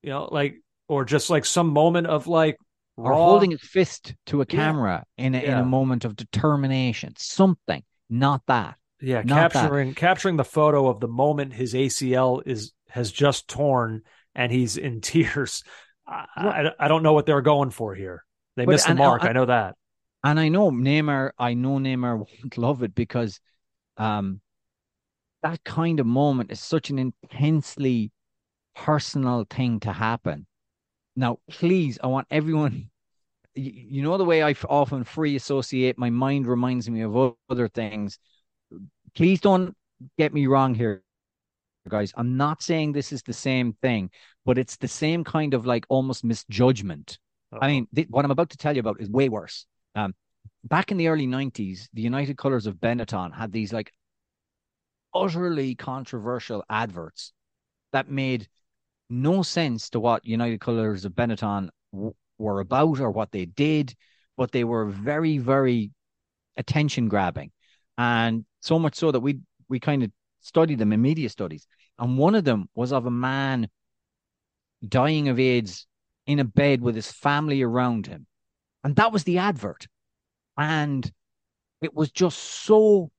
[SPEAKER 3] You know, like or just like some moment of like
[SPEAKER 4] or holding his fist to a camera yeah. in a, yeah. in a moment of determination something not that
[SPEAKER 3] yeah not capturing that. capturing the photo of the moment his acl is has just torn and he's in [laughs] tears I, I, I don't know what they're going for here they but, missed the and, mark and, I know that
[SPEAKER 4] and I know Neymar I know Neymar [laughs] won't love it because um that kind of moment is such an intensely personal thing to happen now, please, I want everyone. [laughs] You know the way I often free associate. My mind reminds me of other things. Please don't get me wrong here, guys. I'm not saying this is the same thing, but it's the same kind of like almost misjudgment. Uh-huh. I mean, th- what I'm about to tell you about is way worse. Um, back in the early 90s, the United Colors of Benetton had these like utterly controversial adverts that made no sense to what United Colors of Benetton w- were about or what they did, but they were very, very attention grabbing. And so much so that we we kind of studied them in media studies. And one of them was of a man dying of AIDS in a bed with his family around him. And that was the advert. And it was just so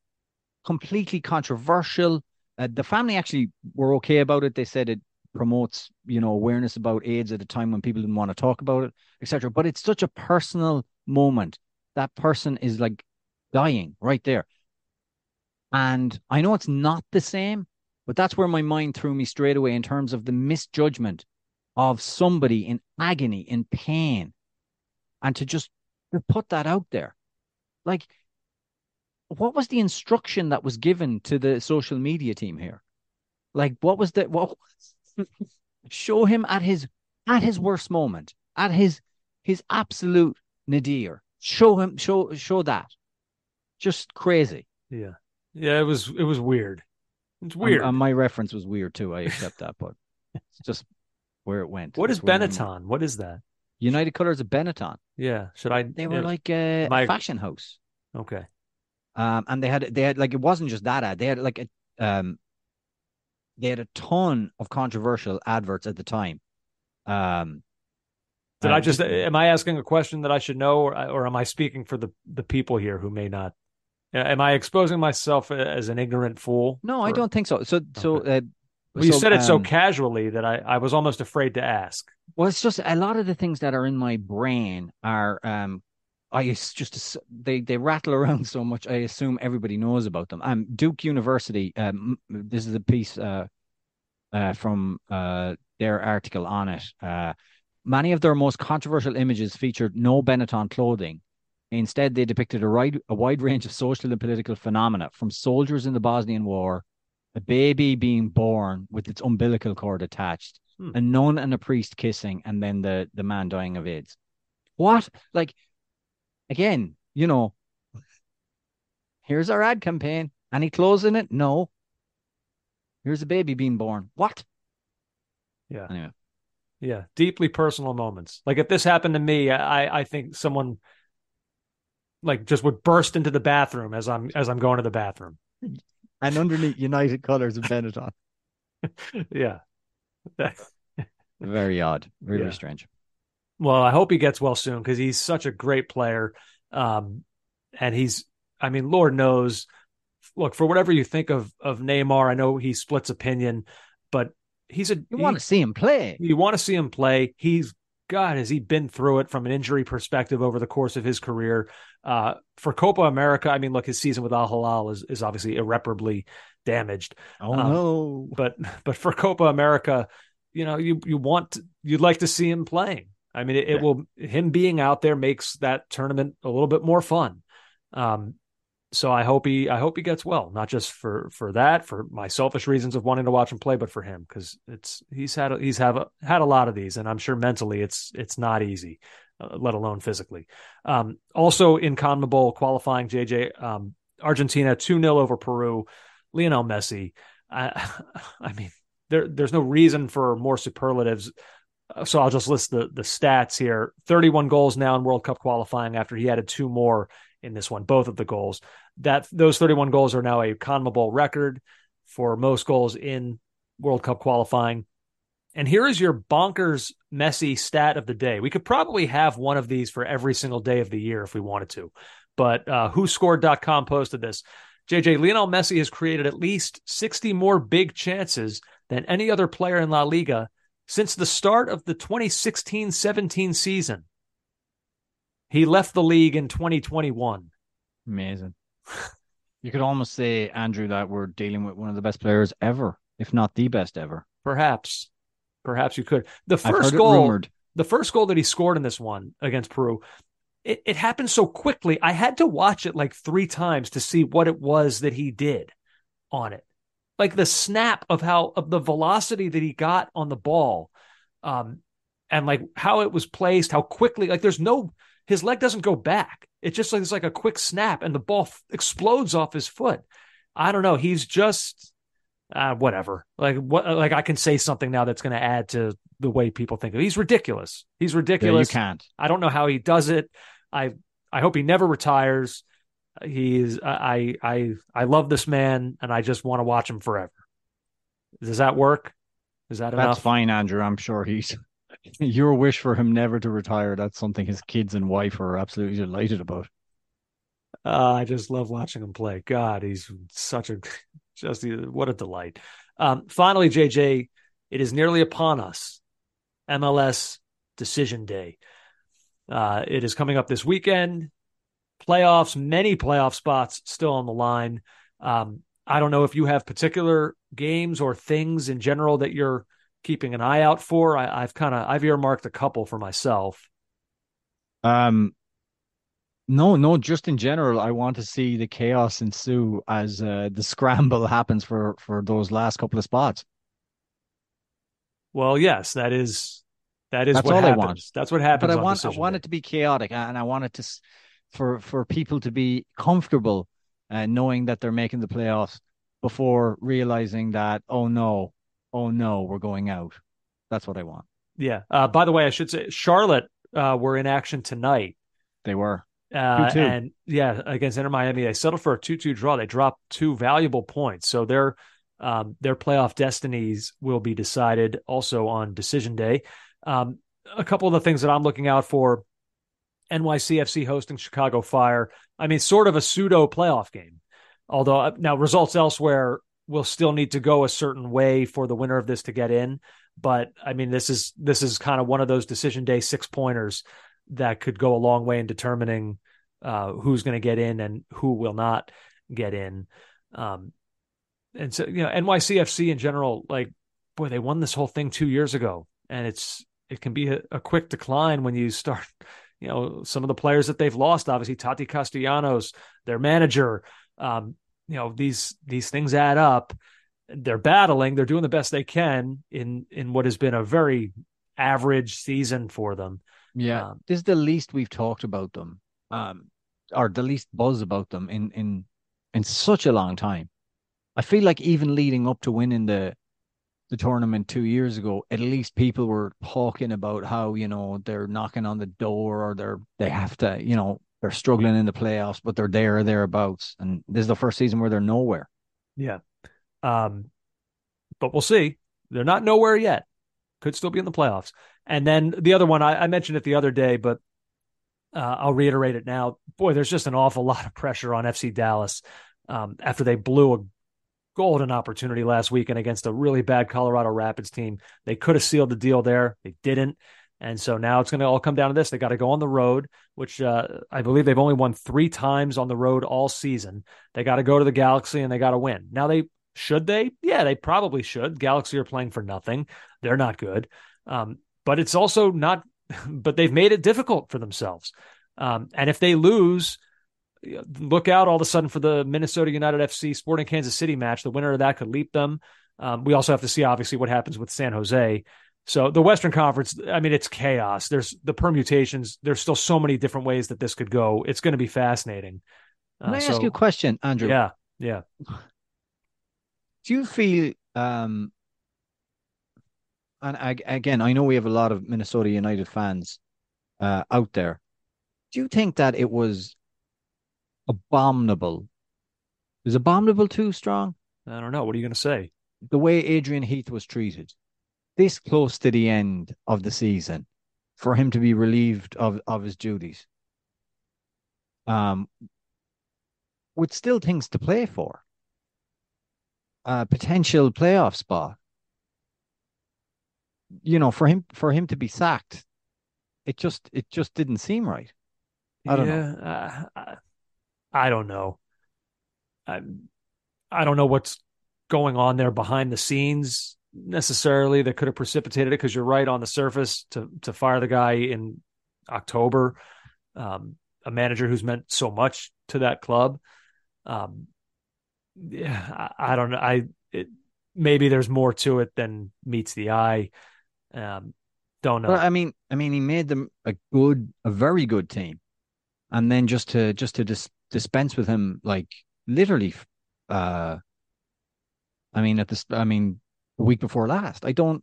[SPEAKER 4] completely controversial. Uh, the family actually were okay about it. They said it promotes, you know, awareness about AIDS at a time when people didn't want to talk about it, etc. But it's such a personal moment. That person is like dying right there. And I know it's not the same, but that's where my mind threw me straight away in terms of the misjudgment of somebody in agony, in pain, and to just to put that out there. Like, what was the instruction that was given to the social media team here? Like, what was the what? [laughs] show him at his at his worst moment, at his his absolute nadir. Show him, show show that. Just crazy.
[SPEAKER 3] Yeah, yeah. It was it was weird. It's weird.
[SPEAKER 4] And, and my reference was weird too. I accept that, but it's just where it went.
[SPEAKER 3] What is Benetton? What is that?
[SPEAKER 4] United Colors of Benetton.
[SPEAKER 3] Yeah, should I?
[SPEAKER 4] They were
[SPEAKER 3] yeah,
[SPEAKER 4] like a,
[SPEAKER 3] My-
[SPEAKER 4] fashion house.
[SPEAKER 3] okay.
[SPEAKER 4] Um, and they had they had like it wasn't just that ad. They had like a um, they had a ton of controversial adverts at the time. Um,
[SPEAKER 3] Did
[SPEAKER 4] uh,
[SPEAKER 3] I just? Am I asking a question that I should know, or or am I speaking for the the people here who may not? Uh, Am I exposing myself as an ignorant fool?
[SPEAKER 4] No, I don't think so. So so. Uh,
[SPEAKER 3] Well, you said it so
[SPEAKER 4] um,
[SPEAKER 3] casually that I, I was almost afraid to ask.
[SPEAKER 4] Well, it's just a lot of the things that are in my brain are um I just they they rattle around so much. I assume everybody knows about them. Um, Duke University. Um, this is a piece uh, uh from uh their article on it. Uh, many of their most controversial images featured no Benetton clothing. Instead, they depicted a wide a wide range of social and political phenomena, from soldiers in the Bosnian War, a baby being born with its umbilical cord attached,
[SPEAKER 3] Hmm.
[SPEAKER 4] a nun and a priest kissing, and then the the man dying of AIDS. What? Like, again, you know, here's our ad campaign. Any clothes in it? No. Here's a baby being born. What?
[SPEAKER 3] Yeah.
[SPEAKER 4] Anyway,
[SPEAKER 3] Yeah, deeply personal moments. Like if this happened to me, I I think someone like just would burst into the bathroom as I'm as I'm going to the bathroom.
[SPEAKER 4] And underneath United Colors of Benetton. [laughs]
[SPEAKER 3] Yeah. [laughs]
[SPEAKER 4] Very odd. Really
[SPEAKER 3] Yeah.
[SPEAKER 4] strange.
[SPEAKER 3] Well, I hope he gets well soon because he's such a great player. Um, and he's, I mean, Lord knows. Look, for whatever you think of of Neymar, I know he splits opinion, but he's a
[SPEAKER 4] You want to see him play.
[SPEAKER 3] you want to see him play. He's God, has he been through it from an injury perspective over the course of his career? Uh, for Copa America, I mean, look, his season with Al Hilal is is obviously irreparably damaged.
[SPEAKER 4] Oh
[SPEAKER 3] Um,
[SPEAKER 4] no.
[SPEAKER 3] But but for Copa America, you know, you you want you'd like to see him playing. I mean, it, it will him being out there makes that tournament a little bit more fun. Um, so I hope he I hope he gets well, not just for for that, for my selfish reasons of wanting to watch him play, but for him because it's he's had a, he's have a, had a lot of these, and I'm sure mentally it's it's not easy, uh, let alone physically. Um, also in CONMEBOL qualifying, JJ um, Argentina two 0 over Peru, Lionel Messi. I, [laughs] I mean, there there's no reason for more superlatives. Uh, So I'll just list the the stats here. 31 goals now in World Cup qualifying after he added two more in this one, both of the goals. That those 31 goals are now a CONMEBOL record for most goals in World Cup qualifying. And here is your bonkers Messi stat of the day. We could probably have one of these for every single day of the year if we wanted to. But uh, whoscored.com posted this. JJ Lionel Messi has created at least 60 more big chances than any other player in La Liga since the start of the 2016 17 season. He left the league in 2021.
[SPEAKER 4] Amazing. You could almost say, Andrew, that we're dealing with one of the best players ever, if not the best ever.
[SPEAKER 3] Perhaps, perhaps you could. The first goal, the first goal that he scored in this one against Peru, it, it happened so quickly. I had to watch it like three times to see what it was that he did on it. Like the snap of how of the velocity that he got on the ball, um, and like how it was placed, how quickly. Like there's no his leg doesn't go back. It just like it's like a quick snap, and the ball f- explodes off his foot. I don't know. He's just uh, whatever. Like what? Like I can say something now that's going to add to the way people think of. He's ridiculous. He's
[SPEAKER 4] Yeah, you
[SPEAKER 3] ridiculous.
[SPEAKER 4] can't.
[SPEAKER 3] I don't know how he does it. I I hope he never retires. He's I I I love this man, and I just want to watch him forever. Does that work? Is that
[SPEAKER 4] That's
[SPEAKER 3] enough?
[SPEAKER 4] fine, Andrew. I'm sure he's your wish for him never to retire. That's something his kids and wife are absolutely delighted about.
[SPEAKER 3] Uh, I just love watching him play. God, he's such a [laughs] just what a delight. Um, finally, JJ, It is nearly upon us. MLS Decision Day. Uh, it is coming up this weekend. Playoffs, many playoff spots still on the line. Um, I don't know if you have particular games or things in general that you're keeping an eye out for. I, have kind of I've earmarked a couple for myself.
[SPEAKER 4] Um, no, no, just in general, I want to see the chaos ensue as uh, the scramble [laughs] happens for for those last couple of spots.
[SPEAKER 3] Well, yes, that is that is
[SPEAKER 4] That's
[SPEAKER 3] what
[SPEAKER 4] all
[SPEAKER 3] happens.
[SPEAKER 4] I want.
[SPEAKER 3] That's what happens.
[SPEAKER 4] But I want I want
[SPEAKER 3] day.
[SPEAKER 4] it to be chaotic, and I want it to for for people to be comfortable uh, knowing that they're making the playoffs before realizing that oh no, oh no, we're going out. That's what I want.
[SPEAKER 3] Yeah. Uh, by the way, I should say Charlotte uh, were in action tonight.
[SPEAKER 4] They were.
[SPEAKER 3] Uh, and yeah, against Inter Miami, they settled for a two-two draw. They dropped two valuable points, so their um, their playoff destinies will be decided also on decision day. Um, a couple of the things that I'm looking out for: NYCFC hosting Chicago Fire. I mean, sort of a pseudo playoff game. Although uh, now results elsewhere will still need to go a certain way for the winner of this to get in. But I mean, this is this is kind of one of those decision day six pointers that could go a long way in determining uh, who's going to get in and who will not get in. Um, and so, you know, NYCFC in general, like, boy, they won this whole thing two years ago, and it's it can be a, a quick decline when you start. [laughs] You know, some of the players that they've lost, obviously Taty Castellanos, their manager. Um, you know, these these things add up. They're battling. They're doing the best they can in in what has been a very average season for them.
[SPEAKER 4] Yeah,
[SPEAKER 3] Um,
[SPEAKER 4] this is the least we've talked about them, um, or the least buzz about them in in in such a long time. I feel like even leading up to winning the the tournament two years ago, at least people were talking about how you know they're knocking on the door or they're they have to you know they're struggling in the playoffs, but they're there or thereabouts. And this is the first season where they're nowhere.
[SPEAKER 3] Yeah. Um, but we'll see. They're not nowhere yet. Could still be in the playoffs. And then the other one, I, I mentioned it the other day, but uh, I'll reiterate it now. Boy, there's just an awful lot of pressure on FC Dallas um, after they blew a golden opportunity last weekend against a really bad Colorado Rapids team. They could have sealed the deal there. They didn't. And so now it's going to all come down to this. They got to go on the road, which uh, I believe they've only won three times on the road all season. They got to go to the Galaxy and they got to win. Now they should they? Yeah, they probably should. Galaxy are playing for nothing. They're not good. Um, but it's also not. [laughs] But they've made it difficult for themselves. Um, and if they lose, look out all of a sudden for the Minnesota United FC Sporting Kansas City match. The winner of that could leap them. Um, we also have to see obviously what happens with San Jose. So the Western Conference, I mean, it's chaos. There's the permutations. There's still so many different ways that this could go. It's going to be fascinating.
[SPEAKER 4] Can I
[SPEAKER 3] Uh,
[SPEAKER 4] ask you a question, Andrew?
[SPEAKER 3] Yeah, yeah.
[SPEAKER 4] Do you feel um and I, again, I know we have a lot of Minnesota United fans uh, out there. Do you think that it was abominable? Is abominable too strong?
[SPEAKER 3] I don't know. What are you going to say?
[SPEAKER 4] The way Adrian Heath was treated, this close to the end of the season, for him to be relieved of, of his duties, um, with still things to play for, a potential playoff spot you know, for him for him to be sacked, it just it just didn't seem right. I don't know.
[SPEAKER 3] uh, I don't know. I, I don't know what's going on there behind the scenes necessarily that could have precipitated it because you're right on the surface to to fire the guy in October, um, a manager who's meant so much to that club. Um, yeah, I, I don't know. I it, maybe there's more to it than meets the eye. Um, don't know.
[SPEAKER 4] I mean, I mean, he made them a good, a very good team, and then just to just to dis- dispense with him, like literally, uh, I mean, at this, I mean, the week before last, I don't,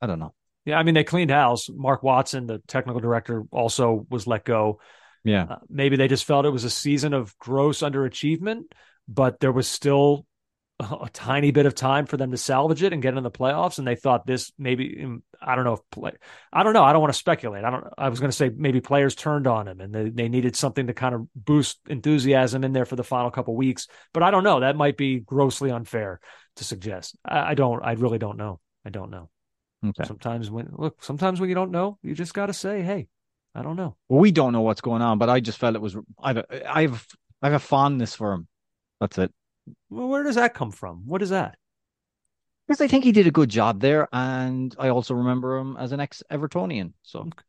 [SPEAKER 4] I don't know.
[SPEAKER 3] Yeah, I mean they cleaned house. Mark Watson, the technical director, also was let go.
[SPEAKER 4] Yeah,
[SPEAKER 3] Uh, maybe they just felt it was a season of gross underachievement, but there was still a, tiny bit of time for them to salvage it and get in the playoffs. And they thought this maybe um, I don't know if play I don't know. I don't want to speculate. I don't. I was going to say maybe players turned on him and they, they needed something to kind of boost enthusiasm in there for the final couple weeks. But I don't know. That might be grossly unfair to suggest. I, I don't. I really don't know. I don't know.
[SPEAKER 4] Okay.
[SPEAKER 3] Sometimes when look, sometimes when you don't know, you just got to say, "Hey, I don't know."
[SPEAKER 4] Well, we don't know what's going on, but I just felt it was. I've a, I've I have a fondness for him. That's it.
[SPEAKER 3] Well, where does that come from? What is that?
[SPEAKER 4] Because I think he did a good job there, and I also remember him as an ex Evertonian. So
[SPEAKER 3] Okay.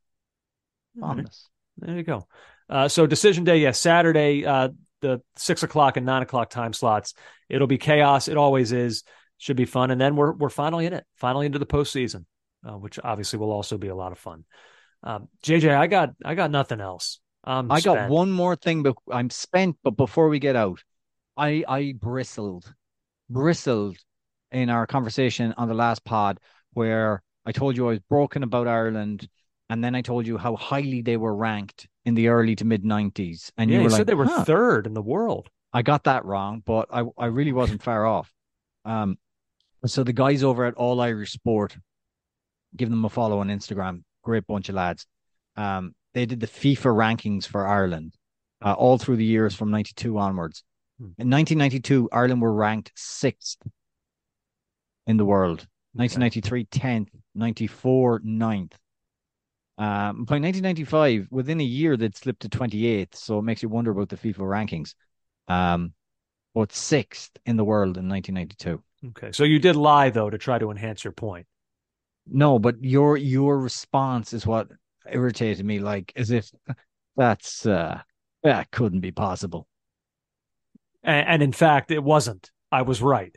[SPEAKER 4] fondness.
[SPEAKER 3] There you go. Uh, so decision day, yes, Saturday, uh, the six o'clock and nine o'clock time slots. It'll be chaos. It always is. Should be fun, and then we're we're finally in it, finally into the postseason, uh, which obviously will also be a lot of fun. Um, JJ, I got I got nothing else. I'm
[SPEAKER 4] I got one more thing, but I'm spent. But before we get out, I I bristled, bristled in our conversation on the last pod where I told you I was broken about Ireland, and then I told you how highly they were ranked in the early to mid '90s, and
[SPEAKER 3] yeah,
[SPEAKER 4] you
[SPEAKER 3] you
[SPEAKER 4] were
[SPEAKER 3] said they were
[SPEAKER 4] "Huh."
[SPEAKER 3] third in the world.
[SPEAKER 4] I got that wrong, but I I really wasn't far off. Um, so the guys over at All Irish Sport, give them a follow on Instagram. Great bunch of lads. Um, they did the FIFA rankings for Ireland, uh, all through the years from '92 onwards.
[SPEAKER 3] Hmm.
[SPEAKER 4] In 1992, Ireland were ranked sixth in the world. 1993, 10th. 94, 9th. Um, by 1995, within a year, they'd slipped to 28th. So it makes you wonder about the FIFA rankings. Um, but sixth in the world in 1992.
[SPEAKER 3] Okay, so you did lie though to try to enhance your point.
[SPEAKER 4] No, but your your response is what irritated me. Like as if that's uh that couldn't be possible.
[SPEAKER 3] And, and in fact, it wasn't. I was right.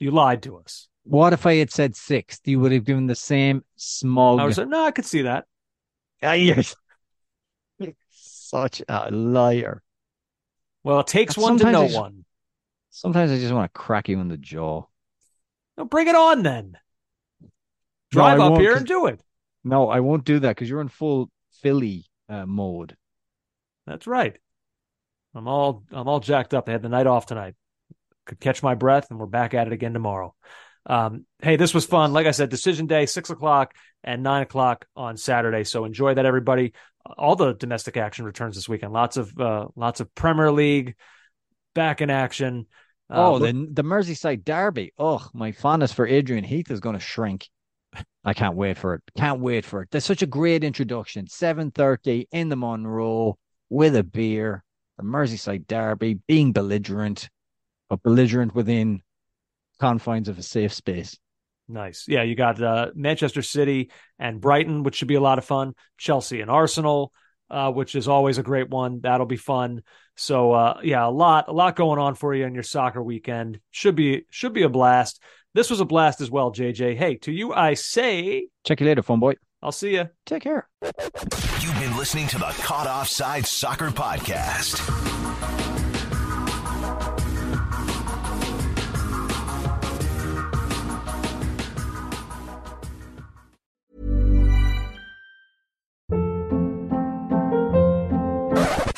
[SPEAKER 3] You lied to us.
[SPEAKER 4] What if I had said sixth? You would have given the same smug.
[SPEAKER 3] I was like, no, I could see that.
[SPEAKER 4] Ah, you're such a liar.
[SPEAKER 3] Well, it takes one to know
[SPEAKER 4] just-
[SPEAKER 3] one.
[SPEAKER 4] Sometimes I just want to crack you in the jaw.
[SPEAKER 3] No, bring it on then. Drive
[SPEAKER 4] I
[SPEAKER 3] up here and do it.
[SPEAKER 4] No, I won't do that because you're in full Philly uh, mode.
[SPEAKER 3] That's right. I'm all I'm all jacked up. They had the night off tonight. Could catch my breath, and we're back at it again tomorrow. Um, hey, this was fun. Like I said, decision day, six o'clock and nine o'clock on Saturday. So enjoy that, everybody. All the domestic action returns this weekend. Lots of uh, lots of Premier League back in action. Uh,
[SPEAKER 4] Oh, the the Merseyside derby. Oh, my fondness for Adrian Heath is going to shrink. I can't wait for it. Can't wait for it. That's such a great introduction. Seven thirty in the Monroe with a beer. The Merseyside derby, being belligerent, but belligerent within confines of a safe space.
[SPEAKER 3] Nice. Yeah, you got uh, Manchester City and Brighton, which should be a lot of fun. Chelsea and Arsenal, uh, which is always a great one. That'll be fun. So uh, yeah, a lot, a lot going on for you in your soccer weekend. Should be, should be a blast. This was a blast as well, JJ. Hey, to you I say,
[SPEAKER 4] Check you later, fun boy.
[SPEAKER 3] I'll see you.
[SPEAKER 4] Take care.
[SPEAKER 2] You've been listening to the Caught Offside Soccer Podcast.